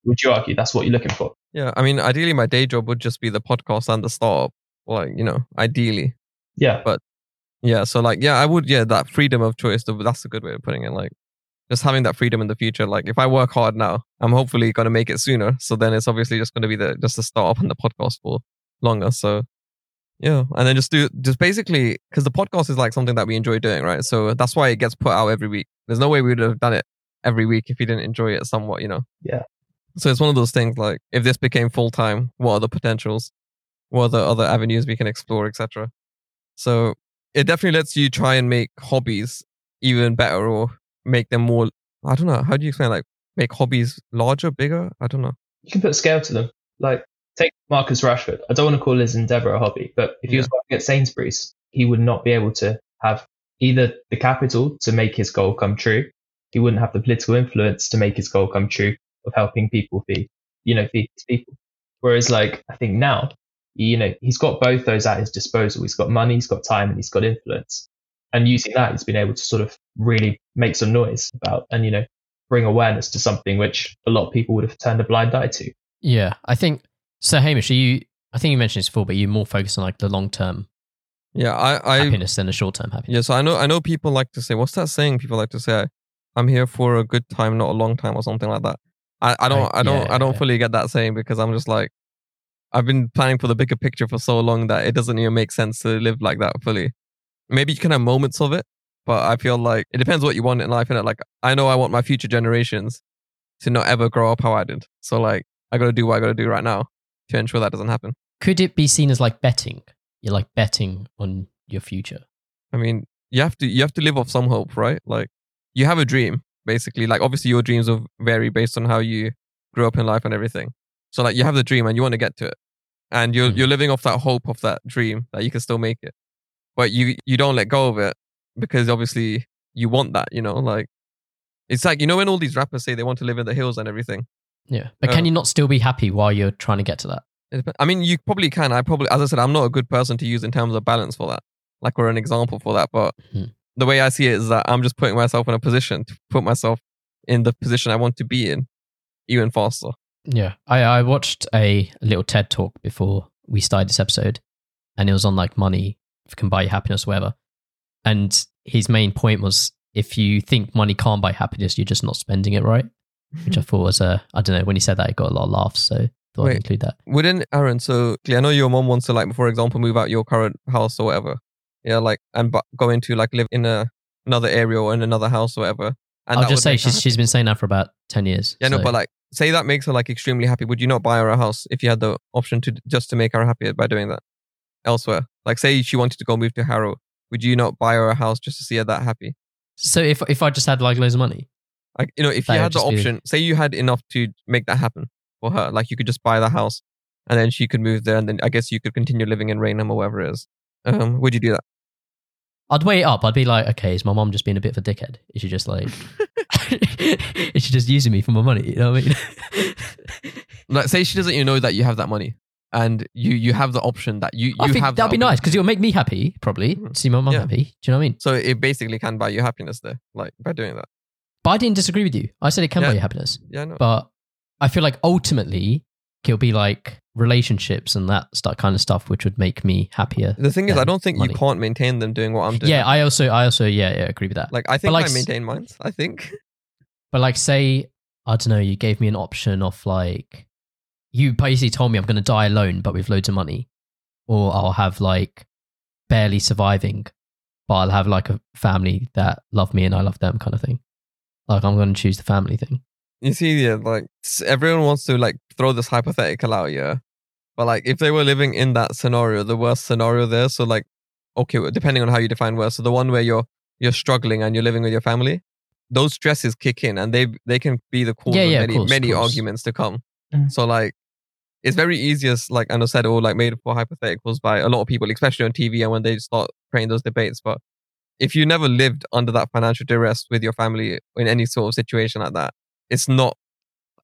Would you argue that's what you're looking for? Yeah. I mean, ideally, my day job would just be the podcast and the startup. Like, you know, ideally. Yeah. But yeah. So, like, yeah, I would, yeah, that freedom of choice that's a good way of putting it. Like, just having that freedom in the future. Like, if I work hard now, I'm hopefully going to make it sooner. So then it's obviously just going to be the, just the start up on the podcast for longer. So, yeah. And then just do, just basically, because the podcast is like something that we enjoy doing, right? So that's why it gets put out every week. There's no way we would have done it every week if we didn't enjoy it somewhat, you know? Yeah. So it's one of those things like, if this became full time, what are the potentials? What are the other avenues we can explore, etc. So it definitely lets you try and make hobbies even better or make them more. I don't know. How do you explain? Like make hobbies larger, bigger? I don't know. You can put scale to them. Like take Marcus Rashford. I don't want to call his endeavor a hobby, but if he was working at Sainsbury's, he would not be able to have either the capital to make his goal come true. He wouldn't have the political influence to make his goal come true of helping people feed, you know, feed his people. Whereas like, I think now, you know, he's got both those at his disposal. He's got money, he's got time, and he's got influence. And using that, he's been able to sort of really make some noise about and, you know, bring awareness to something which a lot of people would have turned a blind eye to. Yeah, I think so. Hamish, are you? I think you mentioned this before, but you're more focused on like the long term Yeah, I, I happiness than the short term happiness. Yeah, so I know I know people like to say, what's that saying? People like to say, I'm here for a good time, not a long time, or something like that. I, I don't I- I, don't yeah, I don't yeah. fully get that saying because I'm just like I've been planning for the bigger picture for so long that it doesn't even make sense to live like that fully. Maybe you can have moments of it, but I feel like it depends what you want in life. And like I know I want my future generations to not ever grow up how I did. So like I got to do what I got to do right now to ensure that doesn't happen. Could it be seen as like betting? You're like betting on your future. I mean, you have to you have to live off some hope, right? Like you have a dream, basically. Like obviously your dreams will vary based on how you grew up in life and everything. So like you have the dream and you want to get to it. And you're Mhm. you're living off that hope of that dream that you can still make it. But you you don't let go of it because obviously you want that, you know, like it's like you know when all these rappers say they want to live in the hills and everything. Yeah. But can Uh, you not still be happy while you're trying to get to that? I mean, you probably can. I probably, as I said, I'm not a good person to use in terms of balance for that, like we're an example for that. But Mhm. the way I see it is that I'm just putting myself in a position to put myself in the position I want to be in, even faster. Yeah. I, I watched a little TED talk before we started this episode, and it was on like money can buy you happiness, or whatever. And his main point was if you think money can't buy happiness, you're just not spending it right. Which I thought was uh, I don't know, when he said that, it got a lot of laughs. So thought I'd include that. Wouldn't Aaron? So I know your mom wants to like, for example, move out your current house or whatever. Yeah, like and but go into like live in a another area or in another house or whatever. And I'll just say she's, she's been saying that for about 10 years. Yeah, no, but like, say that makes her like extremely happy. Would you not buy her a house if you had the option to just to make her happy by doing that elsewhere? Like, say she wanted to go move to Harrow, would you not buy her a house just to see her that happy? so if, if I just had like loads of money, Like, you know, if you had the just be- option, say you had enough to make that happen for her, like you could just buy the house and then she could move there, and then I guess you could continue living in Rainham or wherever it is. Um, would you do that? I'd weigh it up. I'd be like, okay, is my mom just being a bit of a dickhead? Is she just like, is she just using me for my money? You know what I mean? Like, say she doesn't even know that you have that money, and you you have the option that you you I think have. that'd that be option. nice because it'll make me happy, probably. Mhm. See my mom Yeah. happy. Do you know what I mean? So it basically can buy you happiness there, like by doing that. But I didn't disagree with you. I said it can Yeah. buy you happiness. Yeah, no. But I feel like ultimately it'll be like relationships and that stuff, kind of stuff, which would make me happier. The thing is, I don't think money. you can't maintain them doing what I'm doing. Yeah, I also, I also, yeah, yeah, agree with that. like I think like I maintain mine. I think. But like, say, I don't know, you gave me an option of like, you basically told me I'm going to die alone, but with loads of money, or I'll have like barely surviving, but I'll have like a family that love me and I love them, kind of thing. Like, I'm going to choose the family thing. You see, yeah, like everyone wants to like throw this hypothetical out, yeah. But like, if they were living in that scenario, the worst scenario there, so like, okay, depending on how you define worst, so the one where you're you're struggling and you're living with your family, those stresses kick in and they they can be the cause Yeah, of yeah, of many course, many course. arguments to come. Mm. So like, it's very easy as like Anna said, or like made for hypotheticals by a lot of people, especially on TV and when they start creating those debates. But if you never lived under that financial duress with your family in any sort of situation like that, it's not.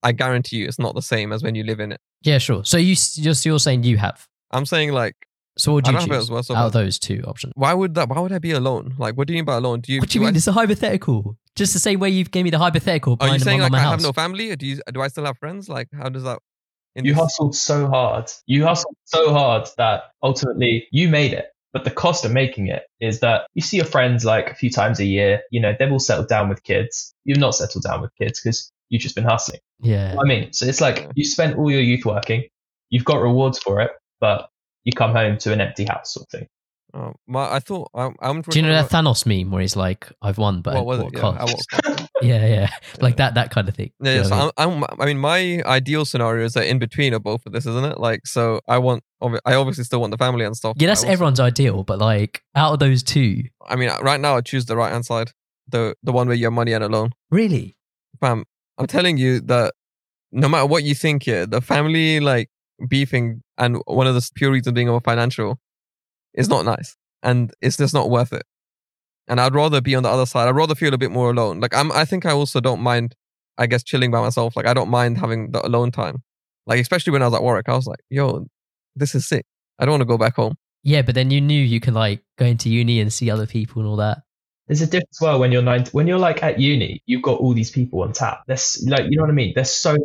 I guarantee you, it's not the same as when you live in it. Yeah, sure. So you, s- you're, you're saying you have. I'm saying like, So what would you don't know if it choose was worse or out of those two options? why would that? Why would I be alone? Like, what do you mean by alone? Do you? What do you mean? I- It's a hypothetical. Just the same way you gave me the hypothetical. are you saying like I my have no family? Or do you? Do I still have friends? Like, how does that? in You this- hustled so hard. You hustled so hard that ultimately you made it. But the cost of making it is that you see your friends like a few times a year. You know, they've all settled down with kids. You've not settled down with kids because you've just been hustling. Yeah. I mean, so it's like you spent all your youth working, you've got rewards for it, but you come home to an empty house sort of thing. Oh, my, I thought I'm. I'm Do you know that Thanos meme where he's like, "I've won, but What was what it? Yeah, cost?" at what yeah, yeah, like that, that kind of thing. Yeah, yeah so I mean? I'm, I'm, I mean, my ideal scenario is that in between of both of this, isn't it? Like, so I want, I obviously still want the family and stuff. yeah, that's everyone's ideal, but like out of those two, I mean, right now I choose the right hand side, the the one where you have money and alone. really, Fam, I'm telling you that no matter what you think here, the family like beefing and one of the pure reasons being of financial is not nice, and it's just not worth it. And I'd rather be on the other side. I'd rather feel a bit more alone. Like I'm, I think I also don't mind. I guess chilling by myself. Like I don't mind having the alone time. Like especially when I was at Warwick, I was like, "Yo, this is sick. I don't want to go back home." yeah. But then you knew you can like go into uni and see other people and all that. There's a difference as well when you're nine, when you're like at uni, you've got all these people on tap. There's like, you know what I mean? There's so many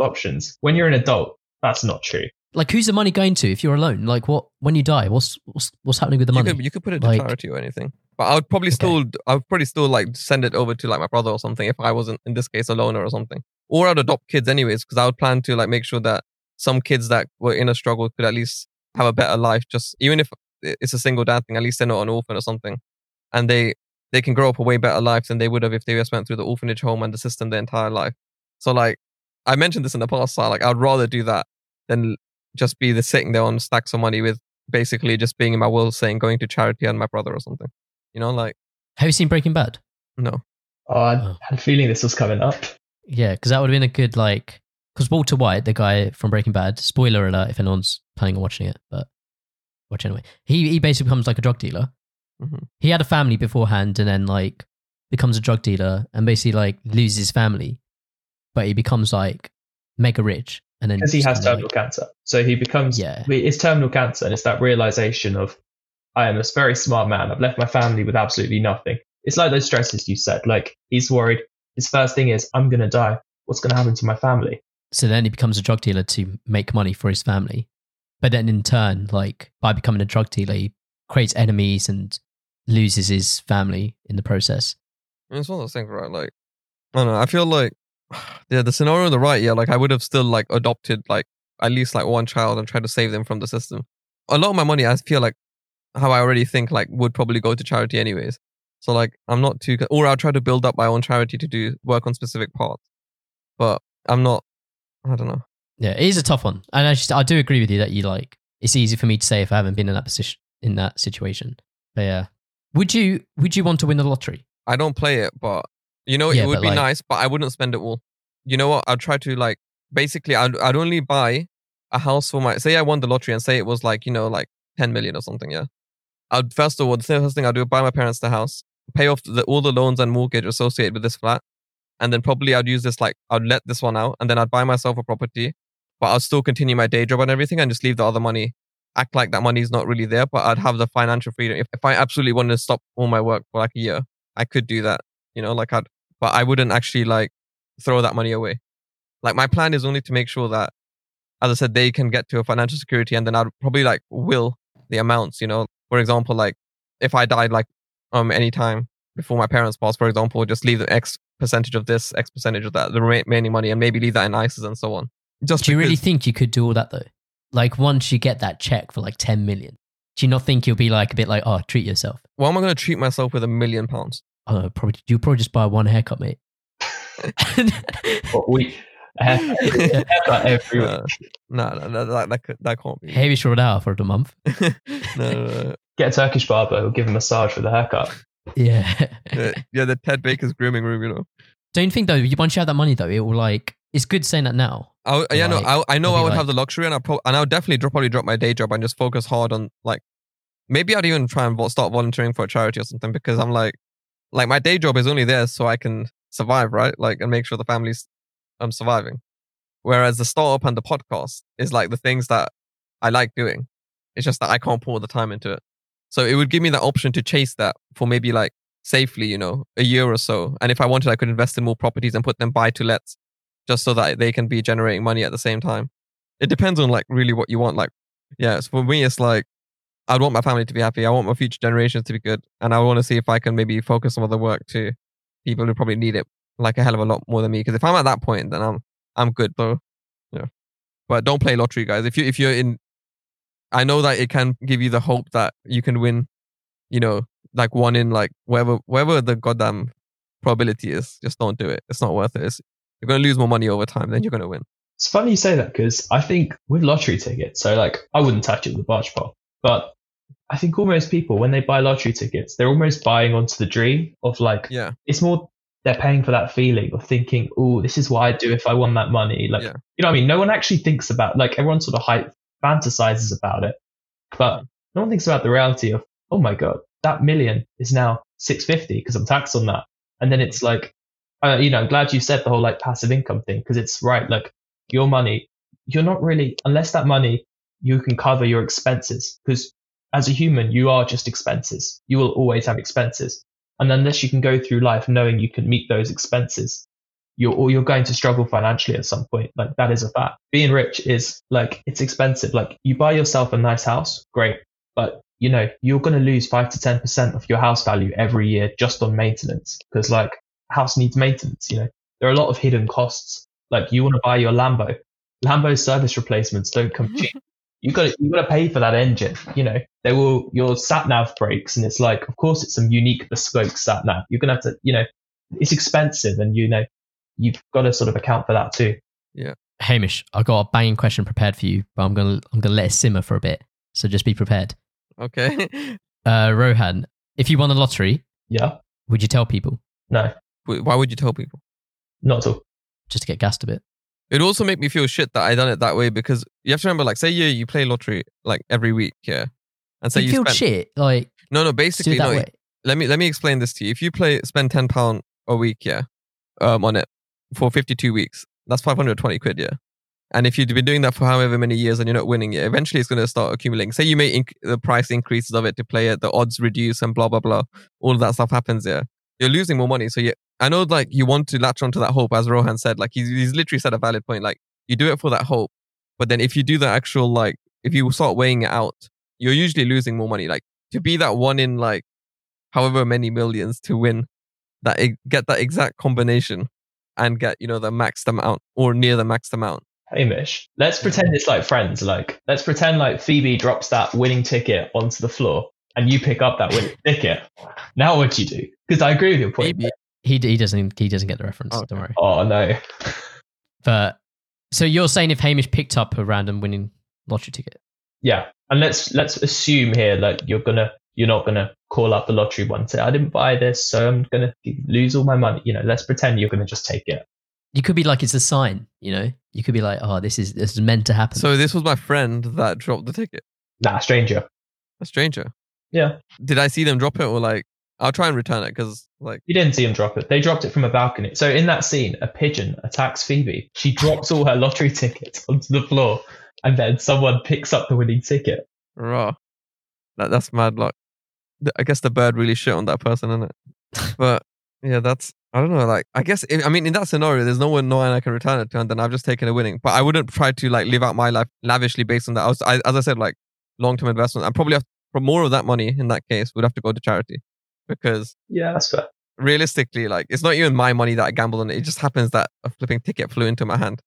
options. When you're an adult, that's not true. Like, who's the money going to if you're alone? Like, what when you die? What's what's, what's happening with the You money? could, you could put it to Like- charity or anything. But I would probably Okay. still, I would probably still like send it over to like my brother or something if I wasn't in this case alone or something. Or I'd adopt kids anyways because I would plan to like make sure that some kids that were in a struggle could at least have a better life. Just even if it's a single dad thing, at least they're not an orphan or something, and they they can grow up a way better life than they would have if they just went through the orphanage home and the system their entire life. So like I mentioned this in the past, so like I'd rather do that than just be the sitting there on stacks of money with basically just being in my will saying going to charity and my brother or something. You know, like Have you seen Breaking Bad? no. Oh, I Oh. had a feeling this was coming up. Yeah, because that would have been a good like. Because Walter White, the guy from Breaking Bad, spoiler alert if anyone's planning on watching it, but watch anyway. He he basically becomes like a drug dealer. Mhm. He had a family beforehand, and then like becomes a drug dealer, and basically like loses his family, but he becomes like mega rich, and then because he has terminal cancer. So he becomes Yeah. it's terminal cancer, and it's that realization of I am a very smart man. I've left my family with absolutely nothing. It's like those stresses you said. Like he's worried. His first thing is I'm gonna die. What's gonna happen to my family? So then he becomes a drug dealer to make money for his family. But then in turn, like by becoming a drug dealer, he creates enemies and loses his family in the process. And It's one of those things, right? Like, I don't know. I feel like, yeah, the scenario on the right, yeah, like I would have still like adopted like at least like one child and tried to save them from the system. A lot of my money, I feel like how I already think like would probably go to charity anyways. So like I'm not too, or I'll try to build up my own charity to do work on specific parts. But I'm not. I don't know. Yeah, it is a tough one, and I just I do agree with you that you like. It's easy for me to say if I haven't been in that position in that situation. But yeah, would you would you want to win the lottery? I don't play it, but you know, Yeah, it would be like- nice, but I wouldn't spend it all. You know what? I'd try to like basically I'd I'd only buy a house for my say I won the lottery and say it was like, you know, like 10 million or something, yeah. I'd first of all, the first thing I'd do buy my parents the house, pay off the, all the loans and mortgage associated with this flat, and then probably I'd use this like I'd let this one out and then I'd buy myself a property, but I'd still continue my day job and everything and just leave the other money act like that money is not really there, but I'd have the financial freedom. If, if I absolutely wanted to stop all my work for like a year, I could do that, you know, like I'd, but I wouldn't actually like throw that money away. Like my plan is only to make sure that, as I said, they can get to a financial security and then I'd probably like will the amounts, you know, for example, like if I died like um anytime before my parents passed, for example, just leave the X percentage of this, X percentage of that, the remaining money, and maybe leave that in ISAs and so on. Just Do you really think you could do all that though? Like once you get that check for like ten million, do you not think you'll be like a bit like, oh, treat yourself? why am I going to treat myself with a million pounds? Oh, probably you'll probably just buy one haircut, mate. What we haircut, haircut every week. Uh, no, no, no, that, that, that can't be. Heavy short out for the month. no, no, no. Get a Turkish barber who'll give a massage for the haircut. Yeah. Yeah, yeah, the Ted Baker's grooming room, you know. Don't you think though? you- Once you have that money though, it will like. It's good saying that now. I, yeah, no, I, I know I would like- have the luxury, and I pro- and I would definitely drop, probably drop my day job and just focus hard on like maybe I'd even try and vo- start volunteering for a charity or something because I'm like like my day job is only there so I can survive, right? Like and make sure the family's um surviving. Whereas the startup and the podcast is like the things that I like doing. It's just that I can't pour the time into it. So it would give me that option to chase that for maybe like safely, you know, a year or so. And if I wanted, I could invest in more properties and put them buy to lets just so that they can be generating money at the same time. It depends on like really what you want. Like, yeah, so for me, it's like I'd want my family to be happy. I want my future generations to be good. And I want to see if I can maybe focus some of the work to people who probably need it like a hell of a lot more than me. Because if I'm at that point, then I'm I'm good though. Yeah. But don't play lottery, guys. If you if you're in I know that it can give you the hope that you can win, you know, like one in like wherever wherever the goddamn probability is. Just don't do it. It's not worth it. It's, you're gonna lose more money over time than you're gonna win. It's funny you say that because I think with lottery tickets, so like I wouldn't touch it with a barge pole, but I think almost people when they buy lottery tickets, they're almost buying onto the dream of like Yeah. it's more they're paying for that feeling of thinking, oh, this is what I'd do if I won that money. Like Yeah. you know what I mean? No one actually thinks about like everyone sort of hype fantasizes about it, but mm. no one thinks about the reality of, oh my god, that million is now six fifty because I'm taxed on that, and then it's like, uh, you know, I'm glad you said the whole like passive income thing because it's right. Like your money, you're not really unless that money you can cover your expenses because as a human you are just expenses. You will always have expenses, and unless you can go through life knowing you can meet those expenses, you're or you're going to struggle financially at some point. Like that is a fact. Being rich is like it's expensive. Like you buy yourself a nice house, great, but you know, you're going to lose five to 10% of your house value every year just on maintenance because like house needs maintenance, you know, there are a lot of hidden costs. Like you want to buy your Lambo, Lambo service replacements don't come cheap. You got you got to pay for that engine. You know, they will, your sat nav breaks and it's like, of course it's some unique bespoke sat nav. You're going to have to, you know, it's expensive and you know, you've got to sort of account for that too. Yeah, Hamish, I've got a banging question prepared for you, but I'm gonna I'm gonna let it simmer for a bit. So just be prepared. Okay. Uh, Rohan, if you won the lottery, Yeah. would you tell people No, Wait, Why would you tell people? not at all. just to get gassed a bit? It'd also make me feel shit that I done it that way because you have to remember, like, say you you play lottery like every week, yeah, and say you you feel spend, shit, like no, no, basically, no. way. Let me let me explain this to you. If you play spend ten pound a week, yeah, um, on it for fifty two weeks, that's five hundred twenty quid, yeah. And if you've been doing that for however many years and you're not winning it, eventually it's going to start accumulating. Say you make inc- the price increases of it to play it, the odds reduce and blah blah blah. All of that stuff happens, yeah. You're losing more money, so you. I know, like you want to latch onto that hope, as Rohan said. Like he's, he's literally said a valid point. Like you do it for that hope, but then if you do the actual like, if you start weighing it out, you're usually losing more money. Like to be that one in like, however many millions to win, that get that exact combination, and get you know the maxed amount or near the maxed amount. Hamish, let's pretend it's like friends. Like, let's pretend like Phoebe drops that winning ticket onto the floor and you pick up that winning ticket. Now what do you do? Because I agree with your point. Maybe. He he doesn't he doesn't get the reference. Okay. Don't worry. Oh no. But so you're saying if Hamish picked up a random winning lottery ticket, Yeah, and let's let's assume here like you're gonna you're not gonna call up the lottery one and say I didn't buy this, so I'm gonna lose all my money. You know, let's pretend you're gonna just take it. you could be like it's a sign. You know, you could be like, oh, this is this is meant to happen. So this was my friend that dropped the ticket. Nah, stranger. A stranger. Yeah, Did I see them drop it or like? I'll try and return it because like you didn't see him drop it. They dropped it from a balcony. So in that scene, a pigeon attacks Phoebe. She drops all her lottery tickets onto the floor, and then someone picks up the winning ticket. raw. That that's mad luck. I guess the bird really shit on that person, isn't it? but yeah, that's I don't know. Like I guess if, I mean in that scenario, there's no one knowing I can return it to, and then I've just taken a winning. But I wouldn't try to like live out my life lavishly based on that. I was, I, as I said, like long term investment. I probably have for more of that money in that case would have to go to charity because Yeah, that's fair. realistically, like it's not even my money that I gambled on. It just happens that a flipping ticket flew into my hand.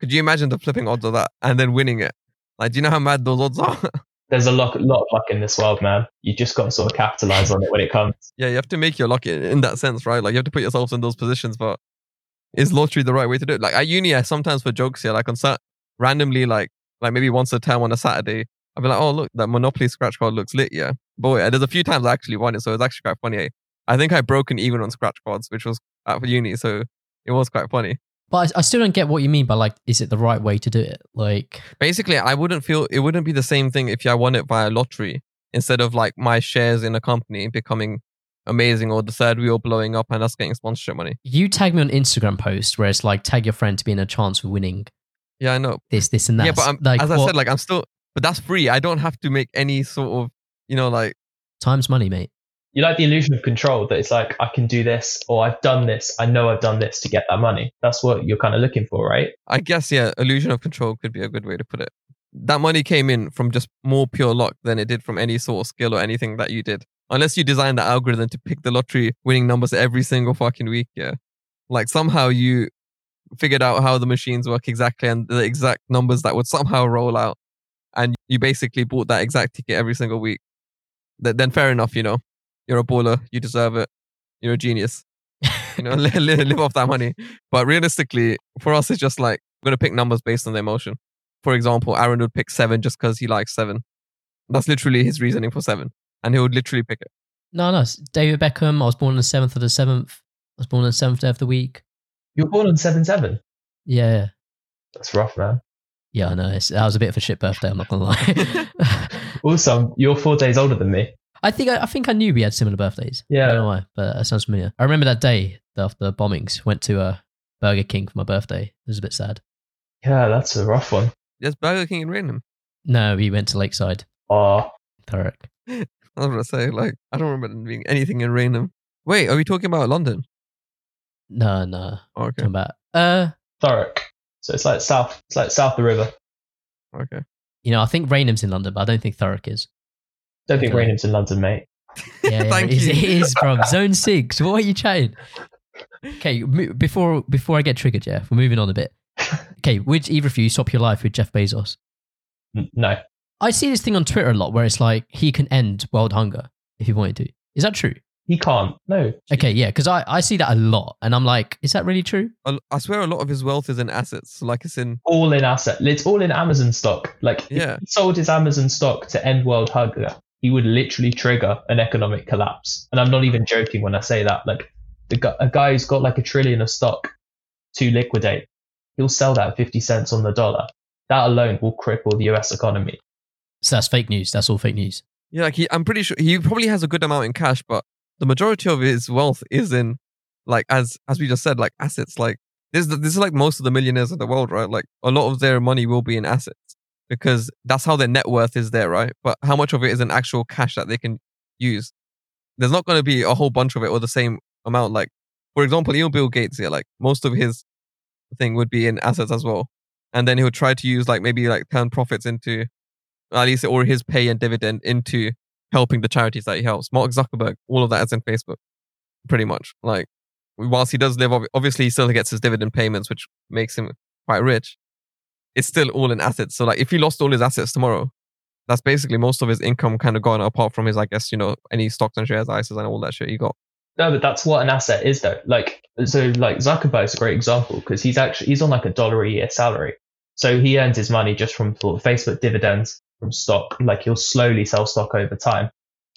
Could you imagine the flipping odds of that and then winning it? Like, do you know how mad those odds are? There's a lot, lot of luck in this world, man. You just got to sort of capitalize on it when it comes. yeah, you have to make your luck in, in that sense, right? Like you have to put yourself in those positions. But is lottery the right way to do it? Like at uni, I sometimes for jokes here, like on sat randomly, like like maybe once a term on a Saturday, I'll be like, oh look, that Monopoly scratch card looks lit. Yeah, boy, there's a few times I actually won it, so it's actually quite funny. I think I broke an even on scratch cards, which was at uni, so it was quite funny. but I, I still don't get what you mean by like, is it the right way to do it? Like, Basically, I wouldn't feel it wouldn't be the same thing if I won it via lottery instead of like my shares in a company becoming amazing or the third wheel blowing up and us getting sponsorship money. you tag me on Instagram post where it's like tag your friend to be in a chance for winning Yeah, I know. this, this, and that. yeah, but I'm, like, as I what- said, like I'm still, but that's free. I don't have to make any sort of, you know, like time's money, mate. You like the illusion of control that it's like I can do this or I've done this. I know I've done this to get that money. That's what you're kind of looking for, right? I guess yeah, illusion of control could be a good way to put it. That money came in from just more pure luck than it did from any sort of skill or anything that you did. Unless you designed the algorithm to pick the lottery winning numbers every single fucking week, yeah. Like somehow you figured out how the machines work exactly and the exact numbers that would somehow roll out, and you basically bought that exact ticket every single week. Th- Then fair enough, you know, you're a baller, you deserve it, you're a genius you know, live, live off that money. But realistically, for us, it's just like we're gonna pick numbers based on the emotion. For example, Aaron would pick seven just because he likes seven. That's literally his reasoning for seven, and he would literally pick it. No, no. it's David Beckham. I was born on the seventh of the seventh. I was born on the seventh day of the week. You were born on seven seven. Yeah, That's rough, man. yeah. I know. It's, that was a bit of a shit birthday. I'm not gonna lie. Also, you're four days older than me. I think I, I think I knew we had similar birthdays. I Yeah. don't know why, but that sounds familiar. I remember that day after the bombings. Went to a Burger King for my birthday. It was a bit sad. Yeah, that's a rough one. There's Burger King in Rainham. No, we went to Lakeside. Oh, Thurrock. I was gonna say like I don't remember there being anything in Rainham. Wait, are we talking about London? No, no. Oh, okay, Talking about uh, Thurrock. So it's like south. It's like south of the river. okay. You know, I think Rainham's in London, but I don't think Thurrock is. Don't think Okay. Rainham's in London, mate. Yeah, yeah Thank it is, you. it is from Zone Six. What are you chatting? Okay, mo- before before I get triggered, Jeff, we're moving on a bit. Okay, would either of you swap your life with Jeff Bezos? No, I see this thing on Twitter a lot where it's like he can end world hunger if he wanted to. Is that true? He can't. No, Okay, yeah, because I, I see that a lot, and I'm like, is that really true? I swear a lot of his wealth is in assets. Like it's in all in asset. It's all in Amazon stock. Like, Yeah. if he sold his Amazon stock to end world hunger, he would literally trigger an economic collapse. And I'm not even joking when I say that. Like, the gu- a guy who's got like a trillion of stock to liquidate, he'll sell that at 50 cents on the dollar. That alone will cripple the US economy. So that's fake news. That's all fake news. yeah. Like he, I'm pretty sure he probably has a good amount in cash, but the majority of his wealth is in like as as we just said, like assets. Like this, this is like most of the millionaires in the world, right? Like a lot of their money will be in assets because that's how their net worth is there, right? But how much of it is in actual cash that they can use? There's not going to be a whole bunch of it or the same amount. Like for example, even Bill Gates here, like most of his thing would be in assets as well, and then he would try to use like maybe like turn profits into at least or his pay and dividend into helping the charities that he helps. Mark Zuckerberg, all of that is in Facebook, pretty much. Like, whilst he does live, obviously he still gets his dividend payments, which makes him quite rich. It's still all in assets. So, like, if he lost all his assets tomorrow, that's basically most of his income kind of gone apart from his, I guess, you know, any stocks and shares, ISAs, and all that shit he got. No, but that's what an asset is, though. Like, so like Zuckerberg's a great example because he's actually he's on like a dollar a year salary, so he earns his money just from Facebook dividends from stock. Like he'll slowly sell stock over time,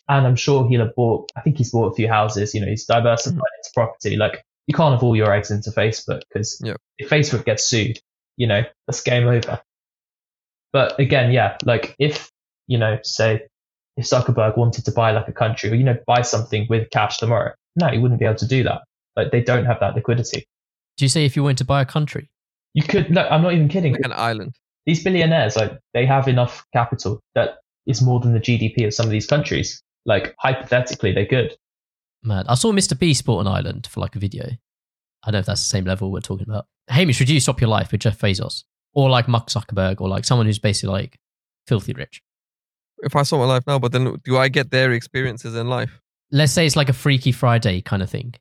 and I'm sure he'll have bought. I think he's bought a few houses. You know, he's diversified mm. into property. Like you can't have all your eggs into Facebook because Yep. if Facebook gets sued, you know that's game over. But again, yeah, like if you know, say if Zuckerberg wanted to buy like a country or you know buy something with cash tomorrow, no, he wouldn't be able to do that. Like they don't have that liquidity. Do you say if you went to buy a country? You could no, I'm not even kidding. Like an island. These billionaires, like they have enough capital that is more than the GDP of some of these countries. Like hypothetically, they could. Man, I saw Mr. Beast bought an island for like a video. I don't know if that's the same level we're talking about. Hamish, would you stop your life with Jeff Bezos? Or like Mark Zuckerberg or like someone who's basically like filthy rich? If I saw my life now, but then do I get their experiences in life? Let's say it's like a Freaky Friday kind of thing.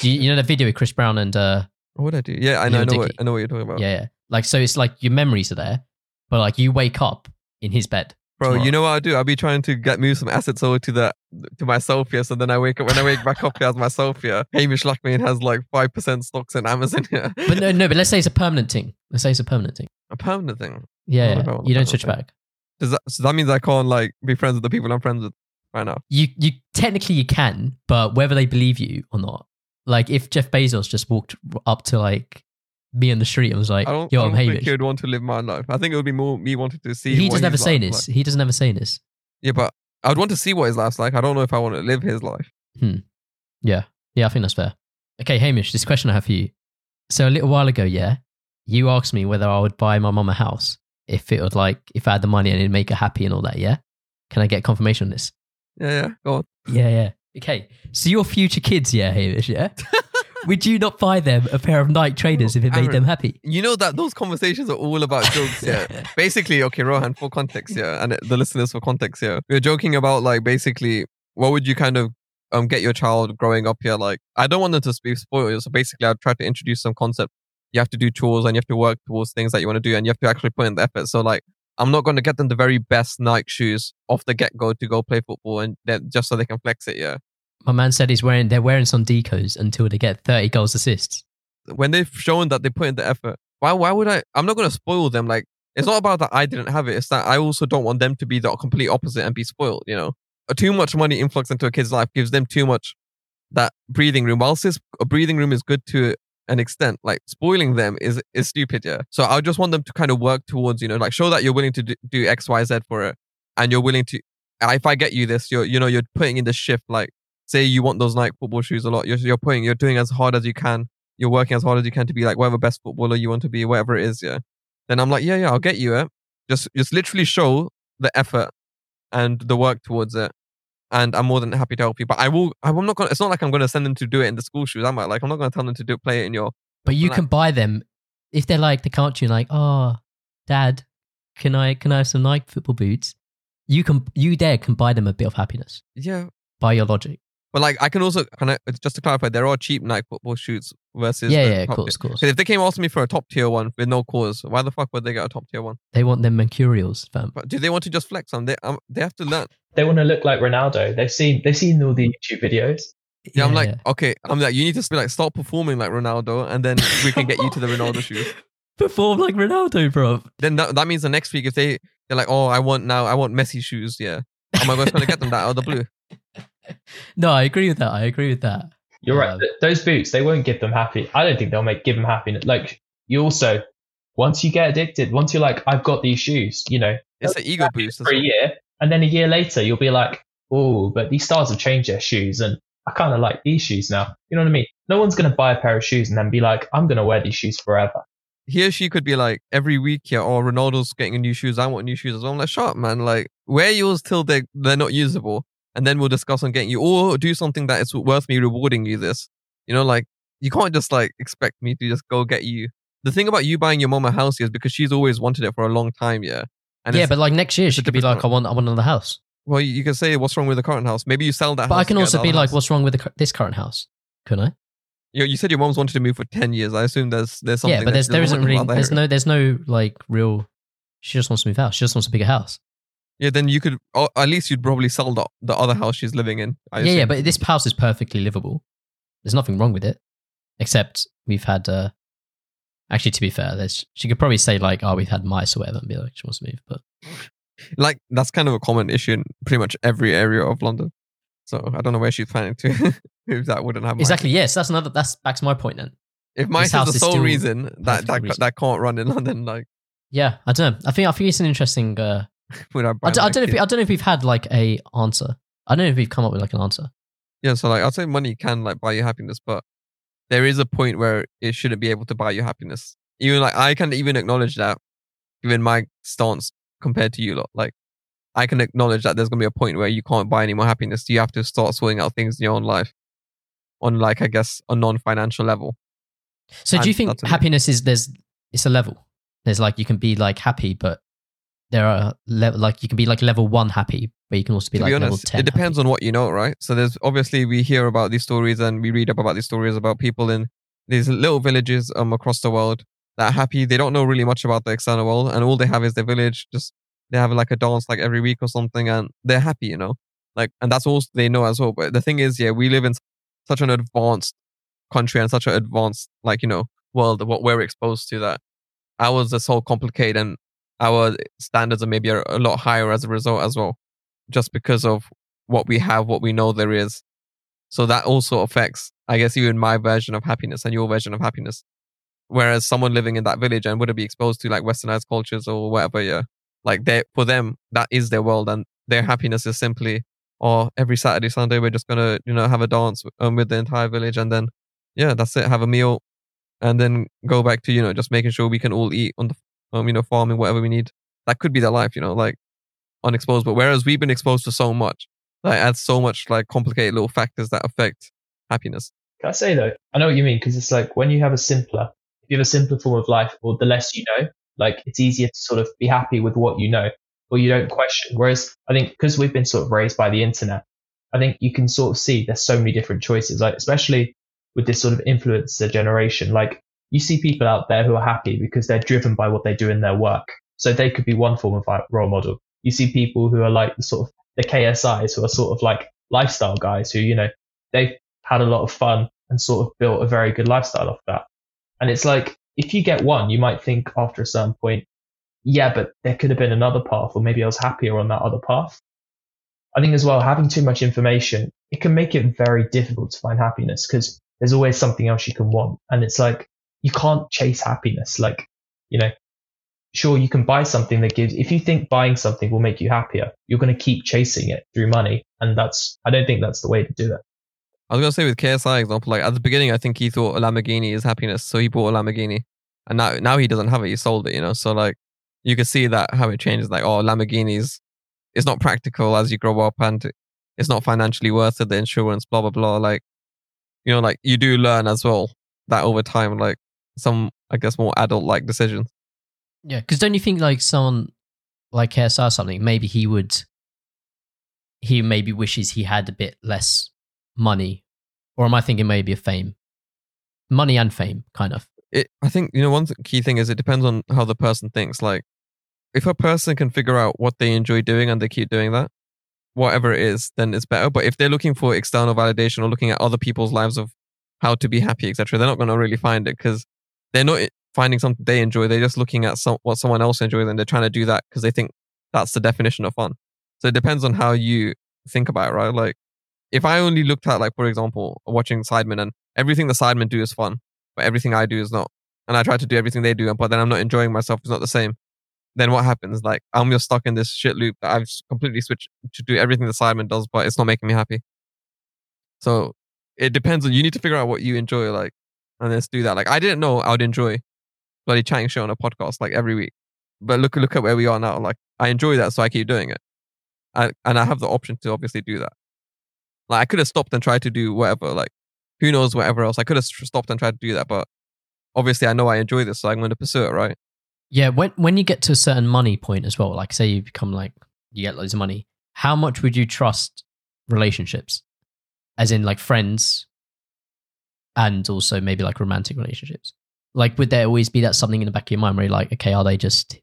Do you, you know the video with Chris Brown and uh What would I do? Yeah, I know, I know, what, I know what you're talking about. yeah, yeah. Like so it's like your memories are there, but like you wake up in his bed. Bro, tomorrow. you know what I do? I'll be trying to get move some assets over to the to myself here. So then I wake up when I wake back up as myself here. Hamish Lackman has like five percent stocks in Amazon here. But no, no, but let's say it's a permanent thing. Let's say it's a permanent thing. A permanent thing. Yeah, yeah. you don't switch permanent back. Does that so that means I can't like be friends with the people I'm friends with right now? You you technically you can, but whether they believe you or not, like if Jeff Bezos just walked up to like me on the street and was like, I don't, "Yo, I I'm don't think Hamish," he would want to live my life. I think it would be more me wanting to see. he what doesn't ever his say life's this. like. He doesn't ever say this. Yeah, but I would want to see what his life's like. I don't know if I want to live his life. Hmm. Yeah, yeah, I think that's fair. Okay, Hamish, this question I have for you. So a little while ago, yeah, you asked me whether I would buy my mum a house if it would like if I had the money and it'd make her happy and all that. Yeah, can I get confirmation on this? Yeah, yeah. Go on. Yeah, yeah. Okay, so your future kids, yeah, Hamish, yeah. would you not buy them a pair of Nike trainers if it made them happy? You know that those conversations are all about jokes. Yeah. basically, okay, Rohan, for context, yeah, and the listeners for context, yeah, we are joking about like basically what would you kind of um get your child growing up here like. I don't want them to be spoiled, so basically, I'd try to introduce some concept. You have to do chores and you have to work towards things that you want to do, and you have to actually put in the effort. So like. I'm not going to get them the very best Nike shoes off the get go to go play football and then just so they can flex it. Yeah. My man said he's wearing they're wearing some decos until they get 30 goals assists. when they've shown that they put in the effort, why why would I? I'm not gonna spoil them. Like it's not about that I didn't have it. It's that I also don't want them to be the complete opposite and be spoiled. You know, Uh, too much money influx into a kid's life gives them too much that breathing room. Whilst this a breathing room is good to an extent, like spoiling them is is stupid. Yeah. So I just want them to kind of work towards you know like show that you're willing to do, do X Y Z for it, and you're willing to. If I get you this, you're you know you're putting in the shift. Like say you want those Nike football shoes a lot, you're you're putting you're doing as hard as you can you're working as hard as you can to be like whatever best footballer you want to be, whatever it is, yeah. Then I'm like, yeah, yeah, I'll get you it. Just just literally show the effort and the work towards it. And I'm more than happy to help you. But I will I'm not gonna it's not like I'm gonna send them to do it in the school shoes. I'm like I'm not gonna tell them to do play it in your But you Like- can buy them if they're like they to you like, oh, dad, can I can I have some Nike football boots? you can you there can buy them a bit of happiness Yeah, by your logic. But like I can also can I just to clarify, there are cheap Nike football shoes versus yeah, yeah, of course, tier. of course. 'Cause if they came asking me for a top tier one with no cause, why the fuck would they get a top tier one? They want them mercurials, fam. But do they want to just flex on? They um, they have to learn. They want to look like Ronaldo. They've seen they've seen all the YouTube videos. Yeah, I'm like, okay, I'm like, you need to be like, start performing like Ronaldo, and then we can get you to the Ronaldo shoes. perform like Ronaldo, bro. Then that, that means the next week, if they they're like, oh, I want now, I want Messi shoes, yeah, am I going to get them that out of the blue? No, I agree with that. I agree with that. You're right. Um, Those boots, they won't give them happy. I don't think they'll make give them happiness. Like you also, once you get addicted, once you're like, I've got these shoes, you know, It's an ego boost. as for a well. year, and then a year later, you'll be like, oh, but these stars have changed their shoes, and I kind of like these shoes now. You know what I mean? No one's gonna buy a pair of shoes and then be like, I'm gonna wear these shoes forever. He or she could be like every week, yeah, or Ronaldo's getting a new shoes. I want new shoes as well. I'm like, shut up, man. Like, wear yours till they they're not usable, and then we'll discuss on getting you, or do something that is worth me rewarding you. This, you know, like you can't just like expect me to just go get you. The thing about you buying your mom a house is because she's always wanted it for a long time, yeah. And yeah, but like next year, she could be like, I want, I want another house. well, you can say what's wrong with the current house. Maybe you sell that. But house I can also be other like, house. what's wrong with the, this current house? Couldn't I? You, you said your mom's wanted to move for ten years. I assume there's there's something. yeah, but there's there doesn't really there's area. no there's no like real. She just wants to move out. She just wants a bigger house. Yeah, then you could, or at least you'd probably sell the, the other house she's living in. I yeah, yeah, but this house is perfectly livable. There's nothing wrong with it, except we've had. uh Actually, to be fair, there's she could probably say like, "Oh, we've had mice or whatever," and be like, "She wants to move." But like that's kind of a common issue in pretty much every area of London. So I don't know where she's planning to if that wouldn't have exactly, yes, that's another. That's back to my point then. If mice is the is sole still reason that that, reasonable. that can't run in London, like Yeah, I don't know. I think I think it's an interesting. uh I, I, d- I don't know. If, kid? I don't know if we've had like a answer. I don't know if we've come up with like an answer. Yeah, so like I'd say money can like buy you happiness, but there is a point where it shouldn't be able to buy you happiness. Even like I can even acknowledge that, given my stance compared to you lot. Like I can acknowledge that there's gonna be a point where you can't buy any more happiness. You have to start sorting out things in your own life, on like I guess a non-financial level. So do you think happiness is there's it's a level? There's like you can be like happy, but there are level like you can be like level one happy, but you can also be to like be level ten. it depends on what you know, right? So there's obviously we hear about these stories and we read up about these stories about people in these little villages um across the world that are happy. They don't know really much about the external world, and all they have is their village. Just they have like a dance like every week or something, and they're happy, you know. Like, and that's all they know as well. But the thing is, yeah, we live in such an advanced country and such an advanced like you know world. What we're exposed to that ours are so complicated and our standards are maybe a, lot higher as a result as well just because of what we have, what we know there is. So that also affects, I guess, you even my version of happiness and your version of happiness. Whereas someone living in that village and wouldn't be exposed to like westernized cultures or whatever, yeah, like they for them that is their world and their happiness is simply, oh, every Saturday, Sunday we're just gonna you know have a dance um, with the entire village and then yeah, that's it, have a meal, and then go back to you know just making sure we can all eat on the um, you know farming whatever we need. That could be their life, you know, like unexposed. But whereas we've been exposed to so much, that adds so much like complicated little factors that affect happiness. Can I say though? I know what you mean because it's like when you have a simpler, if you have a simpler form of life, or the less you know, like it's easier to sort of be happy with what you know, or you don't question. Whereas I think because we've been sort of raised by the internet, I think you can sort of see there's so many different choices. Like especially with this sort of influencer generation, like you see people out there who are happy because they're driven by what they do in their work. So they could be one form of role model. You see people who are like the sort of the KSIs who are sort of like lifestyle guys who, you know, they've had a lot of fun and sort of built a very good lifestyle off that. And it's like, if you get one, you might think after a certain point, yeah, but there could have been another path, or maybe I was happier on that other path. I think as well, having too much information, it can make it very difficult to find happiness because there's always something else you can want. And it's like, you can't chase happiness. Like, you know, sure, you can buy something that gives, if you think buying something will make you happier, you're going to keep chasing it through money. And that's, I don't think that's the way to do it. I was gonna say with KSI example, like at the beginning, I think he thought a Lamborghini is happiness, so he bought a Lamborghini, and now now he doesn't have it. He sold it, you know. So like you can see that how it changes. Like oh, Lamborghinis, it's not practical as you grow up, and it's not financially worth it. The insurance, blah blah blah. Like you know, like you do learn as well that over time, like some I guess more adult like decisions. Yeah, because don't you think like someone like KSI or something, maybe he would he maybe wishes he had a bit less money, or am I thinking maybe of fame, money and fame, kind of? it, I think you know one key thing is it depends on how the person thinks. Like, if a person can figure out what they enjoy doing and they keep doing that, whatever it is, then it's better. But if they're looking for external validation or looking at other people's lives of how to be happy, etc., they're not going to really find it because they're not finding something they enjoy. They're just looking at some, what someone else enjoys and they're trying to do that because they think that's the definition of fun. So it depends on how you think about it, right? Like, if I only looked at, like, for example, watching Sidemen and everything the Sidemen do is fun, but everything I do is not. And I try to do everything they do, but then I'm not enjoying myself. It's not the same. Then what happens? Like I'm just stuck in this shit loop that I've completely switched to do everything the Sidemen does, but it's not making me happy. So it depends on you need to figure out what you enjoy, like, and let's do that. Like I didn't know I would enjoy bloody chatting shit on a podcast like every week, but look look at where we are now. Like I enjoy that, so I keep doing it, I, and I have the option to obviously do that. Like I could have stopped and tried to do whatever, like who knows whatever else. I could have stopped and tried to do that, but obviously I know I enjoy this, so I'm going to pursue it, right? Yeah, when when you get to a certain money point as well, like say you become like you get loads of money, how much would you trust relationships? As in like friends and also maybe like romantic relationships. Like would there always be that something in the back of your mind where you're like, okay, are they just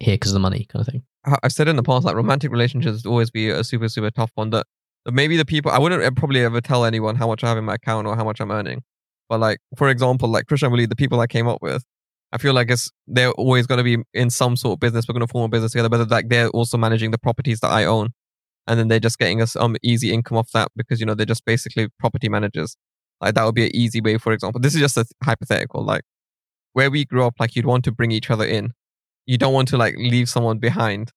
here because of the money kind of thing? I- I've said in the past, like romantic relationships always be a super, super tough one. That that maybe the people, I wouldn't probably ever tell anyone how much I have in my account or how much I'm earning. But like, for example, like Christian Willie, the people I came up with, I feel like it's, they're always going to be in some sort of business. We're going to form a business together, but like they're also managing the properties that I own. And then they're just getting us um easy income off that because, you know, they're just basically property managers. Like that would be an easy way, for example. This is just a hypothetical, like where we grew up, like you'd want to bring each other in. You don't want to like leave someone behind.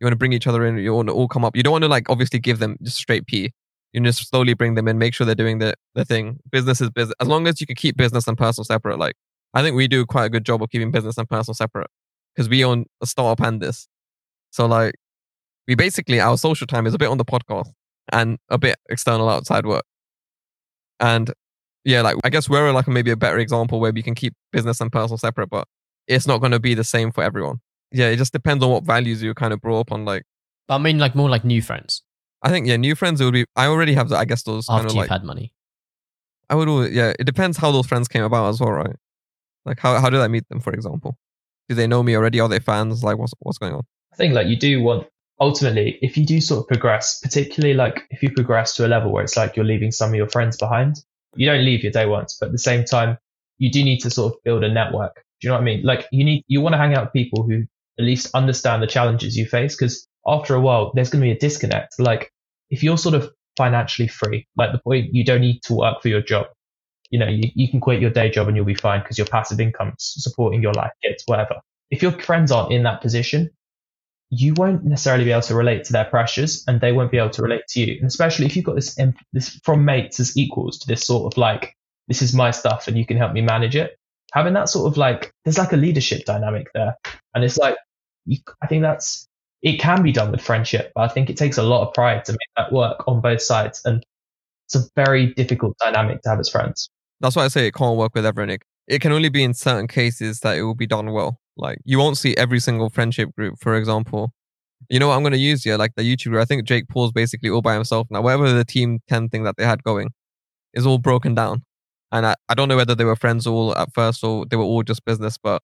You want to bring each other in. You want to all come up. You don't want to like obviously give them just straight P. You just slowly bring them in, make sure they're doing the, the thing. Business is business. As long as you can keep business and personal separate, like I think we do quite a good job of keeping business and personal separate because we own a startup and this. So like we basically our social time is a bit on the podcast and a bit external outside work. And yeah, like I guess we're like maybe a better example where we can keep business and personal separate, but it's not going to be the same for everyone. Yeah, it just depends on what values you kind of brought up on. Like But I mean like more like new friends I think yeah, new friends it would be. I already have, I guess those kind after of you've like. had money. I would, al- yeah. It depends how those friends came about as well, right? Like how how did I meet them, for example? Do they know me already? Are they fans? Like what's what's going on? I think like you do want ultimately if you do sort of progress, particularly like if you progress to a level where it's like you're leaving some of your friends behind, you don't leave your day once, but at the same time, you do need to sort of build a network. Do you know what I mean? Like you need you want to hang out with people who at least understand the challenges you face because after a while there's going to be a disconnect. Like if you're sort of financially free, like the point you don't need to work for your job. You know, you, you can quit your day job and you'll be fine because your passive income's supporting your life, kids, whatever. If your friends aren't in that position, you won't necessarily be able to relate to their pressures and they won't be able to relate to you. And especially if you've got this, this from mates as equals to this sort of like, this is my stuff and you can help me manage it. Having that sort of like, there's like a leadership dynamic there. And it's like, you, I think that's, it can be done with friendship, but I think it takes a lot of pride to make that work on both sides. And it's a very difficult dynamic to have as friends. That's why I say it can't work with everyone. It can only be in certain cases that it will be done well. Like you won't see every single friendship group, for example. You know what I'm going to use here? Like the YouTube group. I think Jake Paul's basically all by himself now. Whatever the team 10 thing that they had going is all broken down. And I, I don't know whether they were friends all at first or they were all just business, but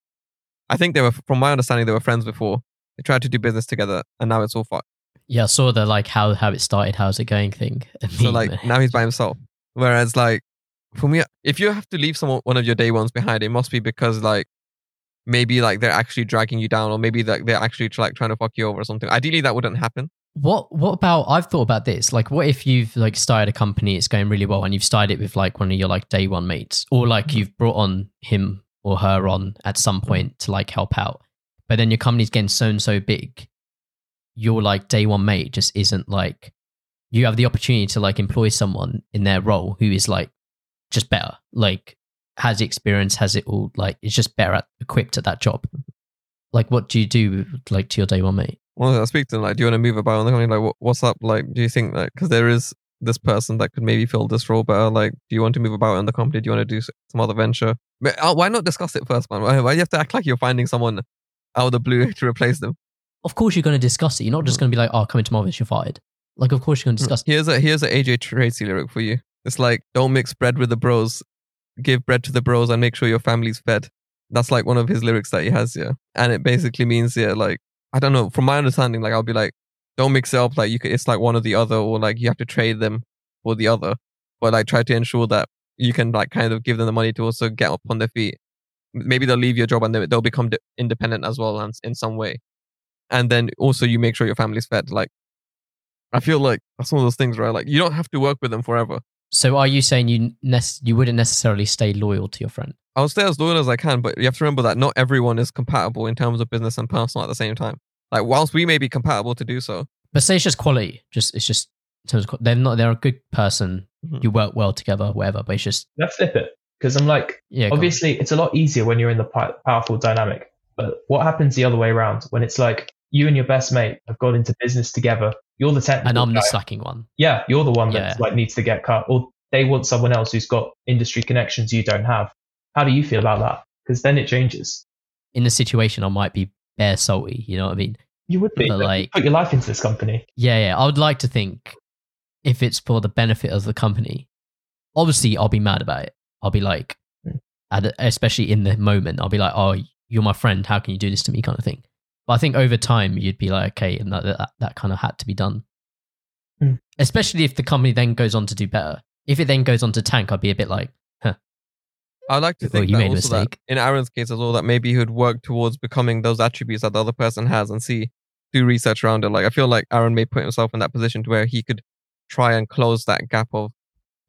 I think they were, from my understanding, they were friends before. They tried to do business together and now it's all fucked. Yeah, I saw the like how how it started, how's it going thing. So like now he's by himself. Whereas like for me, if you have to leave someone one of your day ones behind, it must be because like maybe like they're actually dragging you down, or maybe like they're actually like trying to fuck you over or something. Ideally, that wouldn't happen. What what about I've thought about this. Like what if you've like started a company, it's going really well, and you've started it with like one of your like day one mates, or like Mm-hmm. you've brought on him or her on at some point to like help out. But then your company's getting so and so big, your like day one mate just isn't like you have the opportunity to like employ someone in their role who is like just better, like has experience, has it all like is just better at, equipped at that job. Like what do you do like to your day one mate? Well, I speak to them like, do you want to move about in the company? Like, what, what's up? Like, do you think like because there is this person that could maybe fill this role better? Like, do you want to move about in the company? Do you want to do some other venture? But, uh, why not discuss it first, man? Why, why do you have to act like you're finding someone out of the blue to replace them? of course you're going to discuss it. You're not just going to be like, oh, come into my office, you're fired. Like, of course you're gonna discuss. It. Here's a here's a AJ Tracey lyric for you. It's like, don't mix bread with the bros. Give bread to the bros and make sure your family's fed. That's like one of his lyrics that he has, yeah. And it basically means, yeah, like I don't know. From my understanding, like I'll be like, don't mix it up. Like you, could, it's like one or the other, or like you have to trade them for the other. But like try to ensure that you can like kind of give them the money to also get up on their feet. Maybe they'll leave your job and they- they'll become independent as well, and in some way. And then also you make sure your family's fed. Like I feel like that's one of those things, right? Like you don't have to work with them forever. So, are you saying you nec- you wouldn't necessarily stay loyal to your friend? I'll stay as loyal as I can, but you have to remember that not everyone is compatible in terms of business and personal at the same time. Like, whilst we may be compatible to do so, But say it's just quality. Just it's just in terms of they're not they're a good person. Mhm. You work well together, whatever. But it's just Let's flip it because I'm like, yeah. obviously, it's a lot easier when you're in the powerful dynamic. But what happens the other way around when it's like you and your best mate have got into business together? You're the technical and I'm the guy. slacking one. yeah, you're the one that Yeah. like needs to get cut, or they want someone else who's got industry connections you don't have. How do you feel about that? Because then it changes. In the situation, I might be bare salty. You know what I mean? You would be But, but like- you put your life into this company. Yeah, yeah. I would like to think if it's for the benefit of the company, obviously I'll be mad about it. I'll be like, Hmm. especially in the moment, I'll be like, oh, you're my friend. How can you do this to me? Kind of thing. But I think over time, you'd be like, okay, and that, that, that kind of had to be done. Hmm. Especially if the company then goes on to do better. If it then goes on to tank, I'd be a bit like, huh. I'd like to Well, think you that made a also that mistake. in Aaron's case as well, that maybe he would work towards becoming those attributes that the other person has and see, do research around it. Like, I feel like Aaron may put himself in that position to where he could try and close that gap of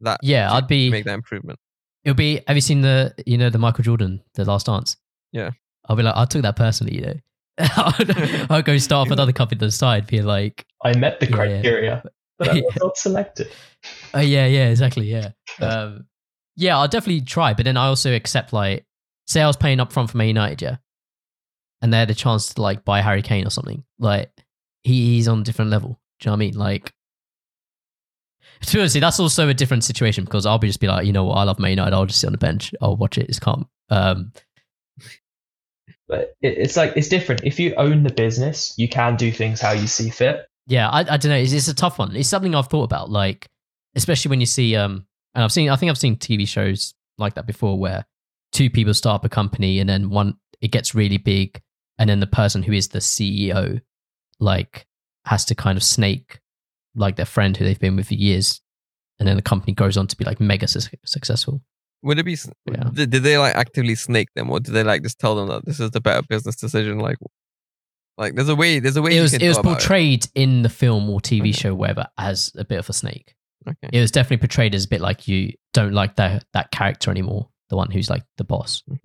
that. yeah, I'd be. make that improvement. It'll be. Have you seen the you know the Michael Jordan the Last Dance? Yeah. I'll be like, I took that personally. You know, I'll, go start off another company on the side, be like, I met the Yeah, yeah. criteria, but I was Yeah. not selected. oh yeah, yeah, exactly, yeah, um, yeah. I'll definitely try, but then I also accept like, say I was paying up front for Man United, yeah, and they had a chance to like buy Harry Kane or something. Like he, he's on a different level. Do you know what I mean? Like. To be honest, that's also a different situation because I'll be just be like, you know what, I love Man United. I'll just sit on the bench. I'll watch it. It's calm. Um, But it, it's like it's different. If you own the business, you can do things how you see fit. Yeah, I, I don't know. It's, it's a tough one. It's something I've thought about, like especially when you see um, and I've seen. I think I've seen TV shows like that before, where two people start up a company and then one it gets really big, and then the person who is the CEO, like, has to kind of snake like their friend who they've been with for years, and then the company goes on to be like mega su- successful. Would it be? Yeah. Did, did they like actively snake them, or did they like just tell them that this is the better business decision? Like, like there's a way. There's a way. It you was it was portrayed in the film or TV Okay. show, wherever, as a bit of a snake. Okay. it was definitely portrayed as a bit like you don't like that that character anymore, the one who's like the boss. Mhm.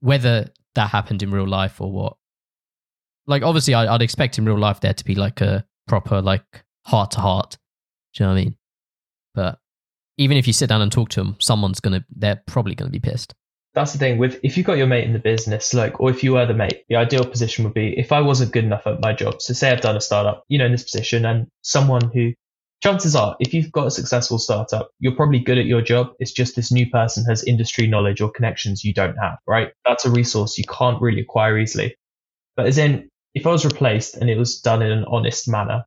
Whether that happened in real life or what, like obviously, I, I'd expect in real life there to be like a proper like heart to heart. Do you know what I mean? But even if you sit down and talk to them, someone's gonna they're probably gonna be pissed. That's the thing with if you've got your mate in the business, like, or if you were the mate, the ideal position would be if I wasn't good enough at my job. So say I've done a startup, you know, in this position, and someone who, chances are, if you've got a successful startup, you're probably good at your job. It's just this new person has industry knowledge or connections you don't have, right? That's a resource you can't really acquire easily. But as in, if I was replaced and it was done in an honest manner,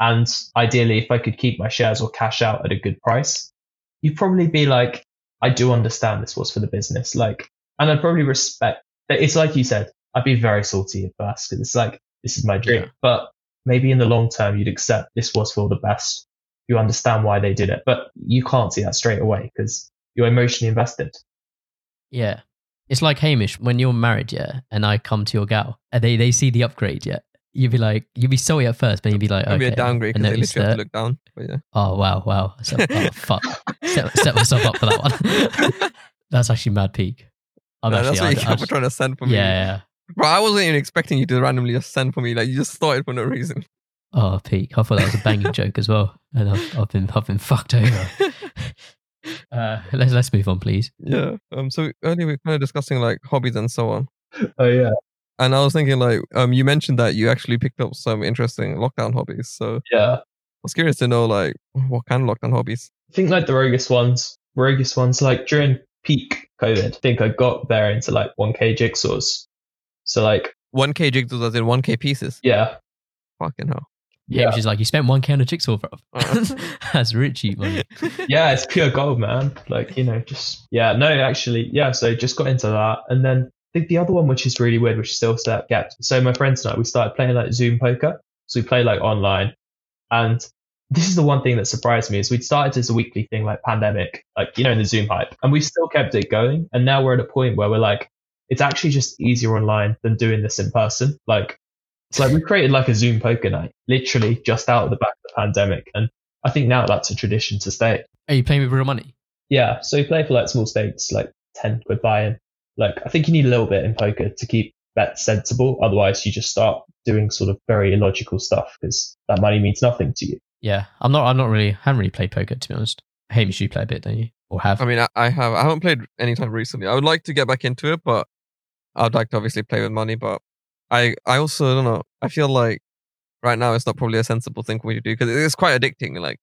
and ideally, if I could keep my shares or cash out at a good price, you'd probably be like, I do understand this was for the business. Like, and I'd probably respect it's like you said, I'd be very salty at first because it's like, this is my dream. Yeah. But maybe in the long term, you'd accept this was for the best. You understand why they did it, but you can't see that straight away because you're emotionally invested. Yeah. It's like Hamish when you're married, yeah, and I come to your gal and they, they see the upgrade, yeah. You'd be like, you'd be sorry at first, but you'd be like, It'd okay. be a downgrade I because they literally have to look down. But yeah. Oh wow, wow. So, oh fuck. set, set myself up for that one. that's actually mad peak. I'm No, actually that's what you I- I kept just- trying to send for yeah, me. yeah. Bro, I wasn't even expecting you to randomly just send for me. Like you just started for no reason. Oh, peak. I thought that was a banging joke as well, and I've, I've been I've been fucked over. Uh, let's let's move on, please. yeah. Um. So earlier we were kind of discussing like hobbies and so on. Oh yeah. And I was thinking like, um, you mentioned that you actually picked up some interesting lockdown hobbies. So yeah, I Yeah. was curious to know like what kind of lockdown hobbies. I think like the roguish ones, roguish ones, like during peak COVID, I think I got there into like 1K jigsaws. So like, 1K jigsaws as in 1K pieces. yeah, Fucking hell. Yeah, which is like you spent one K on a jigsaw, bro. Uh. That's rich cheap money. yeah, it's pure gold, man. Like, you know, just, yeah, no, actually, yeah. So just got into that. And then Think the other one, which is really weird, which is still set kept. So my friends and I, we started playing like Zoom poker. So we play like online. And this is the one thing that surprised me is we'd started as a weekly thing like pandemic, like, you know, in the Zoom hype. And we've still kept it going. And now we're at a point where we're like, it's actually just easier online than doing this in person. Like, it's like we created like a Zoom poker night, literally just out of the back of the pandemic. And I think now that's a tradition to stay. Are you playing with real money? Yeah. So you play for like small stakes, like 10 quid buy-in. Like, I think you need a little bit in poker to keep bets sensible. Otherwise, you just start doing sort of very illogical stuff because that money means nothing to you. Yeah, I'm not. I'm not really. I haven't really played poker to be honest. Hamish, you play a bit, don't you? Or have? I mean, I, I have. I haven't played any time recently. I would like to get back into it, but I'd like to obviously play with money. But I, I also don't know. I feel like right now it's not probably a sensible thing for me to do because it's quite addicting. Like,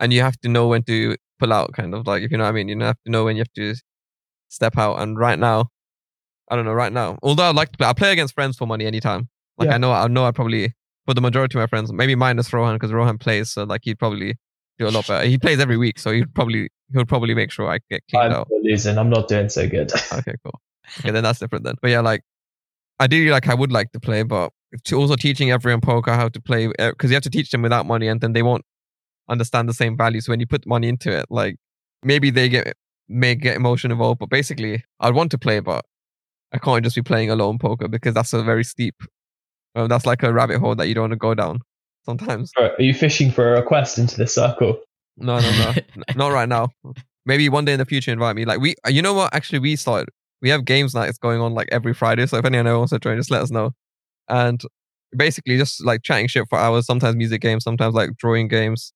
and you have to know when to pull out, kind of like if you know what I mean. You have to know when you have to step out. And right now, I don't know. Right now, although I like to play, I play against friends for money anytime. Like Yeah. I know, I know, I probably for the majority of my friends, maybe minus Rohan because Rohan plays, so like he'd probably do a lot better. He plays every week, so he'd probably he'll probably make sure I get cleaned I'm out. losing. I'm not doing so good. Okay, cool. Okay, then that's different then. But yeah, like ideally, like I would like to play, but to also teaching everyone poker how to play eh, because you have to teach them without money, and then they won't understand the same value. So when you put money into it, like maybe they get may get emotion involved, but basically, I'd want to play, but I can't just be playing alone poker because that's a very steep. Uh, that's like a rabbit hole that you don't want to go down. Sometimes, Are you fishing for a request into the circle? no, no, no, not right now. Maybe one day in the future, invite me. Like we, you know what? Actually, we started. We have games nights going on like every Friday. So if anyone wants to join, just let us know. And basically, just like chatting shit for hours. Sometimes music games, sometimes like drawing games.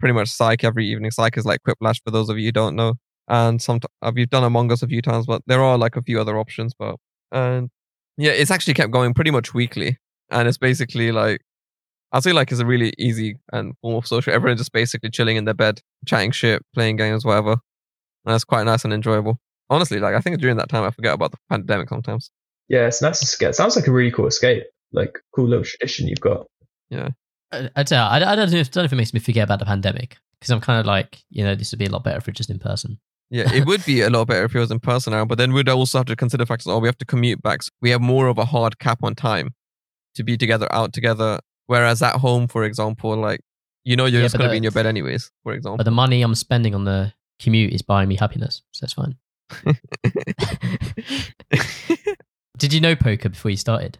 Pretty much Psych every evening. Psych is like Quiplash for those of you who don't know. And some uh, we've done Among Us a few times, but there are like a few other options. But and yeah, it's actually kept going pretty much weekly. And it's basically like I say like it's a really easy and form of social. Everyone just basically chilling in their bed, chatting shit, playing games, whatever. And it's quite nice and enjoyable. Honestly, like I think during that time I forget about the pandemic sometimes. Yeah, it's nice to escape. Sounds like a really cool escape. Like cool little tradition you've got. I, I, don't know, I, I don't know if, don't know if it makes me forget about the pandemic because I'm kind of like, you know, this would be a lot better if it's just in person. Yeah, it would be a lot better if it was in person now, but then we'd also have to consider factors. Oh, we have to commute back. So we have more of a hard cap on time to be together, out together. Whereas at home, for example, like you know you're Yeah, just gonna be in your bed anyways. For example, But the money I'm spending on the commute is buying me happiness, so it's fine. Did you know poker before you started?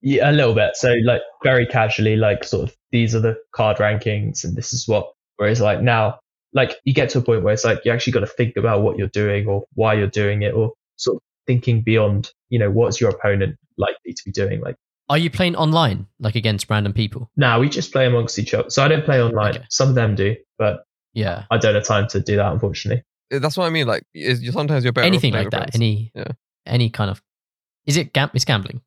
Yeah, a little bit. So like very casually, like sort of these are the card rankings and this is what. Whereas like now, like you get to a point where it's like you actually got to think about what you're doing or why you're doing it or sort of thinking beyond, you know, what's your opponent likely to be doing? Like Are you playing online, like against random people? now we just play amongst each other. So I don't play online. Okay. Some of them do, but Yeah, I don't have time to do that, unfortunately. that's what I mean. Like, is you sometimes you're better anything like that. friends. Any, Yeah. any kind of. Is it gam- It's gambling.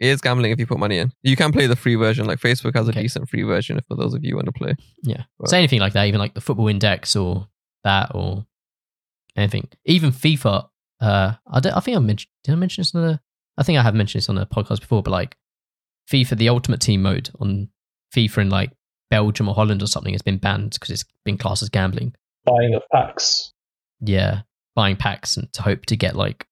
It is gambling if you put money in. You can play the free version. Like Facebook has a Okay. decent free version for those of you who want to play. Yeah. Right. So anything like that, even like the football index or that or anything, even FIFA. Uh, I, don't, I think I mentioned. Did I mention this on the? I think I have mentioned this on the podcast before, but like FIFA, the Ultimate Team mode on FIFA in like Belgium or Holland or something has been banned because it's been classed as gambling. Buying of packs. Yeah, buying packs and to hope to get like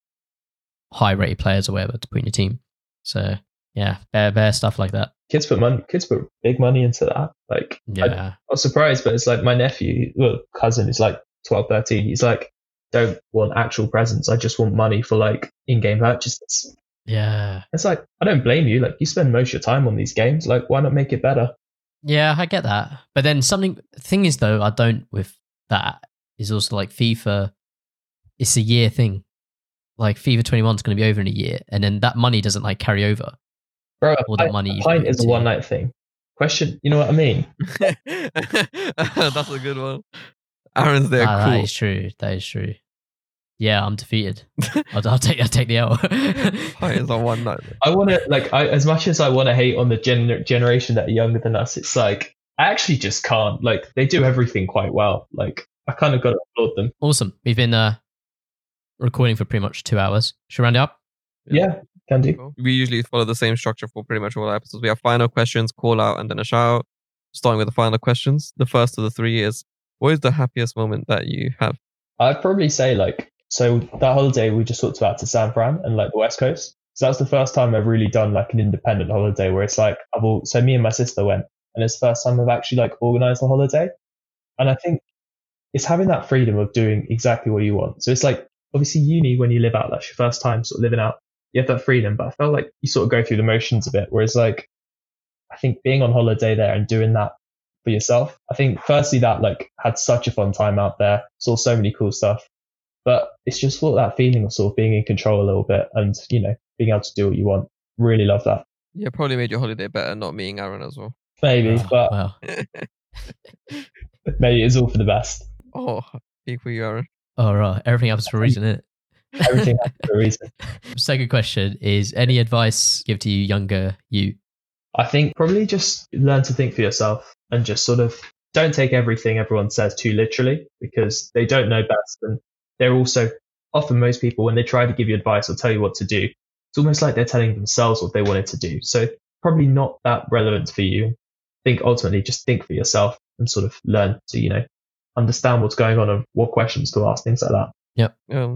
high rated players or whatever to put in your team. So yeah, bare bare stuff like that. Kids put money. Kids put big money into that. Like I, Yeah, I was surprised, but it's like my nephew, well, cousin is like 12, 13. He's like, don't want actual presents. I just want money for like in-game purchases. yeah. It's like, I don't blame you. Like you spend most of your time on these games. Like why not make it better? Yeah, I get that. But then something thing is though, I don't with that is also like FIFA it's a year thing. Like FIFA 21 is going to be over in a year and then that money doesn't like carry over. Bro, a All that pint- money a pint is a one night thing. Question, you know what I mean? That's a good one. Aaron's there. Ah, cool. That is true. That is true. Yeah, I'm defeated. I'll, I'll take I'll take the L. Pint is on one night. I want to like I, as much as I want to hate on the gener- generation that are younger than us. It's like I actually just can't. Like they do everything quite well. Like I kind of got to applaud them. awesome. We've been uh recording for pretty much two hours. Should round it up? Yeah, can do. We usually follow the same structure for pretty much all our episodes. We have final questions, call out, and then a shout out. starting with the final questions. The first of the three is what is the happiest moment that you have? I'd probably say like so that holiday we just talked about to San Fran and like the West Coast. So that's the first time I've really done like an independent holiday where it's like I've all so me and my sister went and it's the first time I've actually like organized a holiday. And I think it's having that freedom of doing exactly what you want. So it's like obviously uni when you live out, that's your first time sort of living out. You have that freedom, but I felt like you sort of go through the motions a bit. Whereas like I think being on holiday there and doing that for yourself, I think firstly that like had such a fun time out there, saw so many cool stuff. But it's just what that feeling of sort of being in control a little bit and, you know, being able to do what you want. Really love that. Yeah, probably made your holiday better not meeting Aaron as well. Maybe, Oh, but wow. maybe it's all for the best. oh, speak for you, Aaron. All right. Everything happens for a reason, is Everything happens for a reason. Second question is any advice give to you younger you? I think probably just learn to think for yourself and just sort of don't take everything everyone says too literally because they don't know best. And they're also often most people, when they try to give you advice or tell you what to do, it's almost like they're telling themselves what they wanted to do. So probably not that relevant for you. I think ultimately just think for yourself and sort of learn to, you know, understand what's going on and what questions to ask, things like that. Yeah,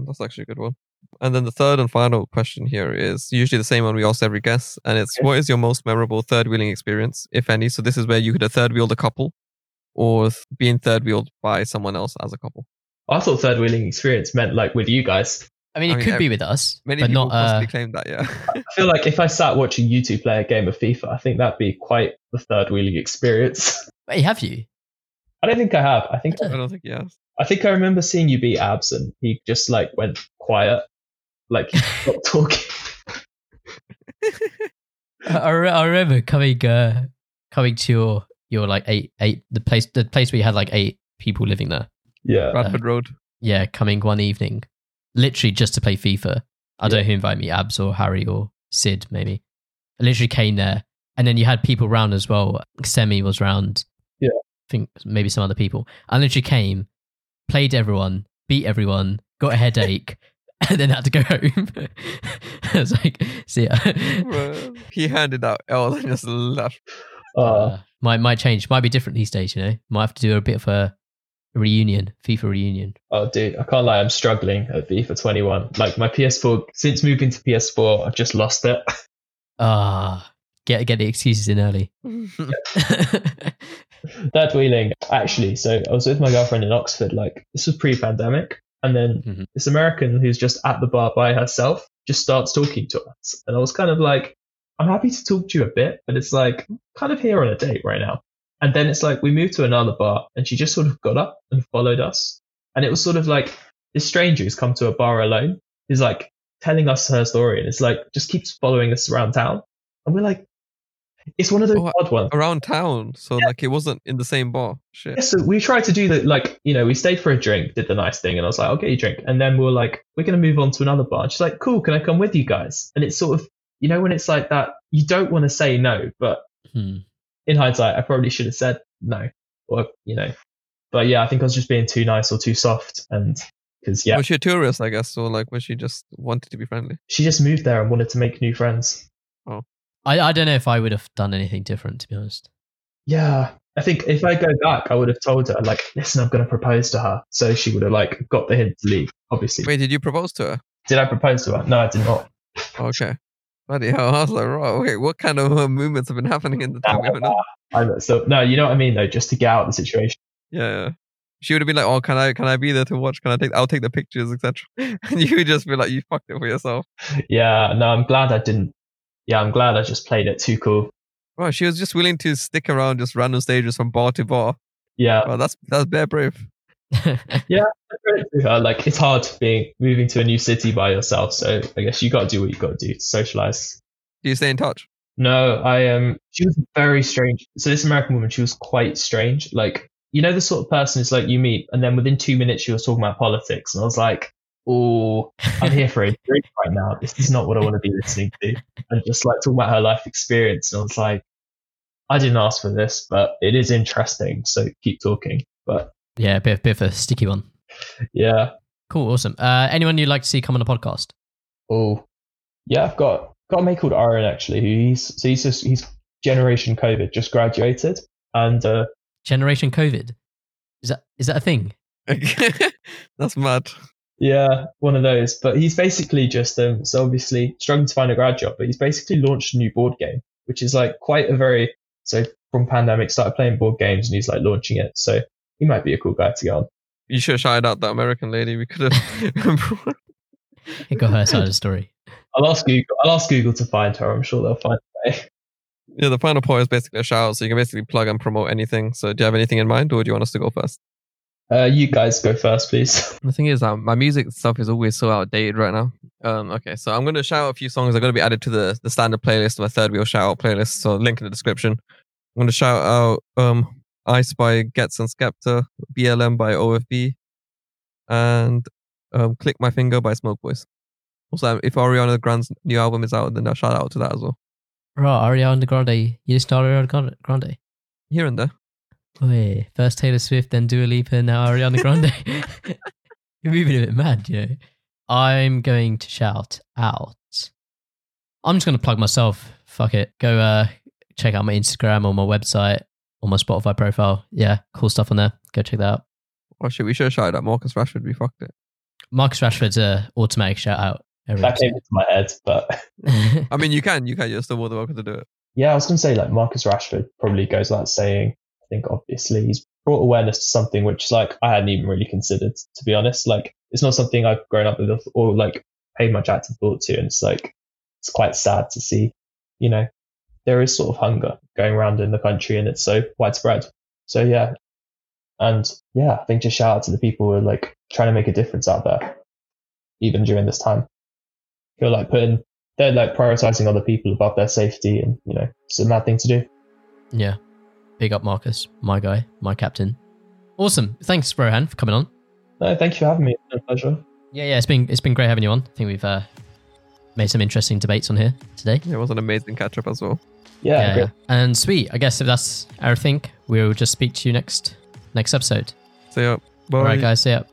that's actually a good one. And then the third and final question here is usually the same one we ask every guest, and it's Okay. what is your most memorable third wheeling experience, if any? So this is where you could have third wheeled a couple, or th- being third wheeled by someone else as a couple. I thought third wheeling experience meant like with you guys. I mean, I it mean, could be with us, Many but people not. Uh, possibly claim that, yeah. I feel like if I sat watching you two play a game of FIFA, I think that'd be quite the third wheeling experience. wait, have you? I don't think I have. I think I don't think yes. I think I remember seeing you beat Abs and he just like went quiet, like he stopped talking. I, I re- I remember coming uh, coming to your your like eight eight the place the place where you had like eight people living there. Yeah. Bradford Road. Yeah, coming one evening, literally just to play FIFA. I don't know who invited me, Abs or Harry or Sid, maybe. I literally came there, and then you had people round as well. Semi was round. Yeah. I think maybe some other people. I literally came, played everyone, beat everyone, got a headache, and then had to go home. I was like, see ya. Well, he handed out L and just left. Uh, Uh, might might change. Might be different these days. You know, might have to do a bit of a reunion, FIFA reunion. oh, dude, I can't lie. I'm struggling at FIFA 21. Like my PS4, since moving to PS4, I've just lost it. Ah, get get the excuses in early. Third wheeling, actually. So I was with my girlfriend in Oxford. Like this was pre-pandemic, and then Mhm. this American who's just at the bar by herself just starts talking to us, and I was kind of like, I'm happy to talk to you a bit, but it's like I'm kind of here on a date right now. And then it's like we moved to another bar, and she just sort of got up and followed us, and it was sort of like this stranger who's come to a bar alone is like telling us her story, and it's like just keeps following us around town, and we're like. It's one of those Oh, odd ones. Around town. So like it wasn't in the same bar. Shit. Yeah, so we tried to do the like, you know, we stayed for a drink, did the nice thing, and I was like, I'll get you a drink. And then we were like, we're gonna move on to another bar. And she's like, cool, can I come with you guys? And it's sort of, you know, when it's like that, you don't want to say no, but Hmm. in hindsight, I probably should have said no, or you know, but yeah, I think I was just being too nice or too soft, and because yeah, Was she a tourist, I guess, or like was she just wanted to be friendly? she just moved there and wanted to make new friends. I I don't know if I would have done anything different to be honest. Yeah, I think if I go back, I would have told her like, listen, I'm gonna propose to her, so she would have like got the hint to leave. Obviously, Wait, did you propose to her? did I propose to her? No, I did not. Okay. Bloody hell. I was like, right, okay, what kind of uh, movements have been happening in the time we haven't so no, you know what I mean though, just to get out of the situation. Yeah, yeah. She would have been like, "Oh, can I can I be there to watch? Can I take? I'll take the pictures, etc." And you would just be like, "You fucked it for yourself." Yeah, no, I'm glad I didn't. Yeah, I'm glad I just played it too cool. Right? She was just willing to stick around just random stages from bar to bar. Yeah, Well, that's that's bare brave. yeah. Like it's hard being moving to a new city by yourself. So I guess you got to do what you got to do to socialize. Do you stay in touch? No, I um, she was very strange. So this American woman, she was quite strange. Like you know, the sort of person is like you meet, and then within two minutes she was talking about politics, and I was like, oh, I'm here for a drink right now. This is not what I want to be listening to. And just like talking about her life experience, and I was like, I didn't ask for this, but it is interesting. So keep talking. But yeah, a bit, bit of a sticky one. yeah, Cool, awesome. Uh, anyone you'd like to see come on the podcast? oh, yeah, I've got got a mate called Aaron actually. He's so he's just he's generation COVID, just graduated, And uh, Generation COVID. Is that is that a thing? That's mad. Yeah, one of those. But he's basically just um, so obviously struggling to find a grad job. But he's basically launched a new board game, which is like quite a very so from pandemic started playing board games and he's like launching it. So he might be a cool guy to get on. You should have shouted out that American lady. We could have. It got her side of the story. I'll ask Google. I'll ask Google to find her. I'm sure they'll find a way. yeah, the final point is basically a shout out, so you can basically plug and promote anything. So, do you have anything in mind, or do you want us to go first? Uh, you guys go first, please. The thing is, um, my music stuff is always so outdated right now. Um, okay, so I'm going to shout out a few songs that are going to be added to the, the standard playlist, my third wheel shout out playlist. So, link in the description. I'm going to shout out um, Ice by Getz and Skepta, BLM by OFB, and um, Click My Finger by Smoke Boys. Also, if Ariana Grande's new album is out, then I'll shout out to that as well. Right, Ariana Grande. You just to Ariana Grande- Grande? Here and there. Wait, first Taylor Swift, then Dua Lipa, now Ariana Grande. You're moving a bit mad, you know. I'm going to shout out. I'm just going to plug myself. Fuck it. Go uh, check out my Instagram or my website or my Spotify profile. Yeah, cool stuff on there. Go check that out. Oh should we should have shouted out Marcus Rashford. We fucked it. Marcus Rashford's a automatic shout out. every That came into my head, but. I mean, you can, you can. You're still more than welcome to do it. yeah, I was going to say like Marcus Rashford probably goes without saying. Think obviously he's brought awareness to something which like I hadn't even really considered, to be honest. Like it's not something I've grown up with or like paid much active thought to, and it's like it's quite sad to see. You know, there is sort of hunger going around in the country, and it's so widespread. So yeah, and yeah, I think just shout out to the people who are like trying to make a difference out there, even during this time. Feel like putting they're like prioritizing other people above their safety, and you know, it's a mad thing to do. yeah. Big up Marcus, my guy, my captain. Awesome. Thanks, Rohan, for coming on. No, thank you for having me. It's been a pleasure. Yeah, yeah, it's been it's been great having you on. I think we've uh, made some interesting debates on here today. It was an amazing catch up as well. Yeah, great. And sweet. I guess if that's everything, we'll just speak to you next next episode. See yeah, bye. All right, guys. See ya.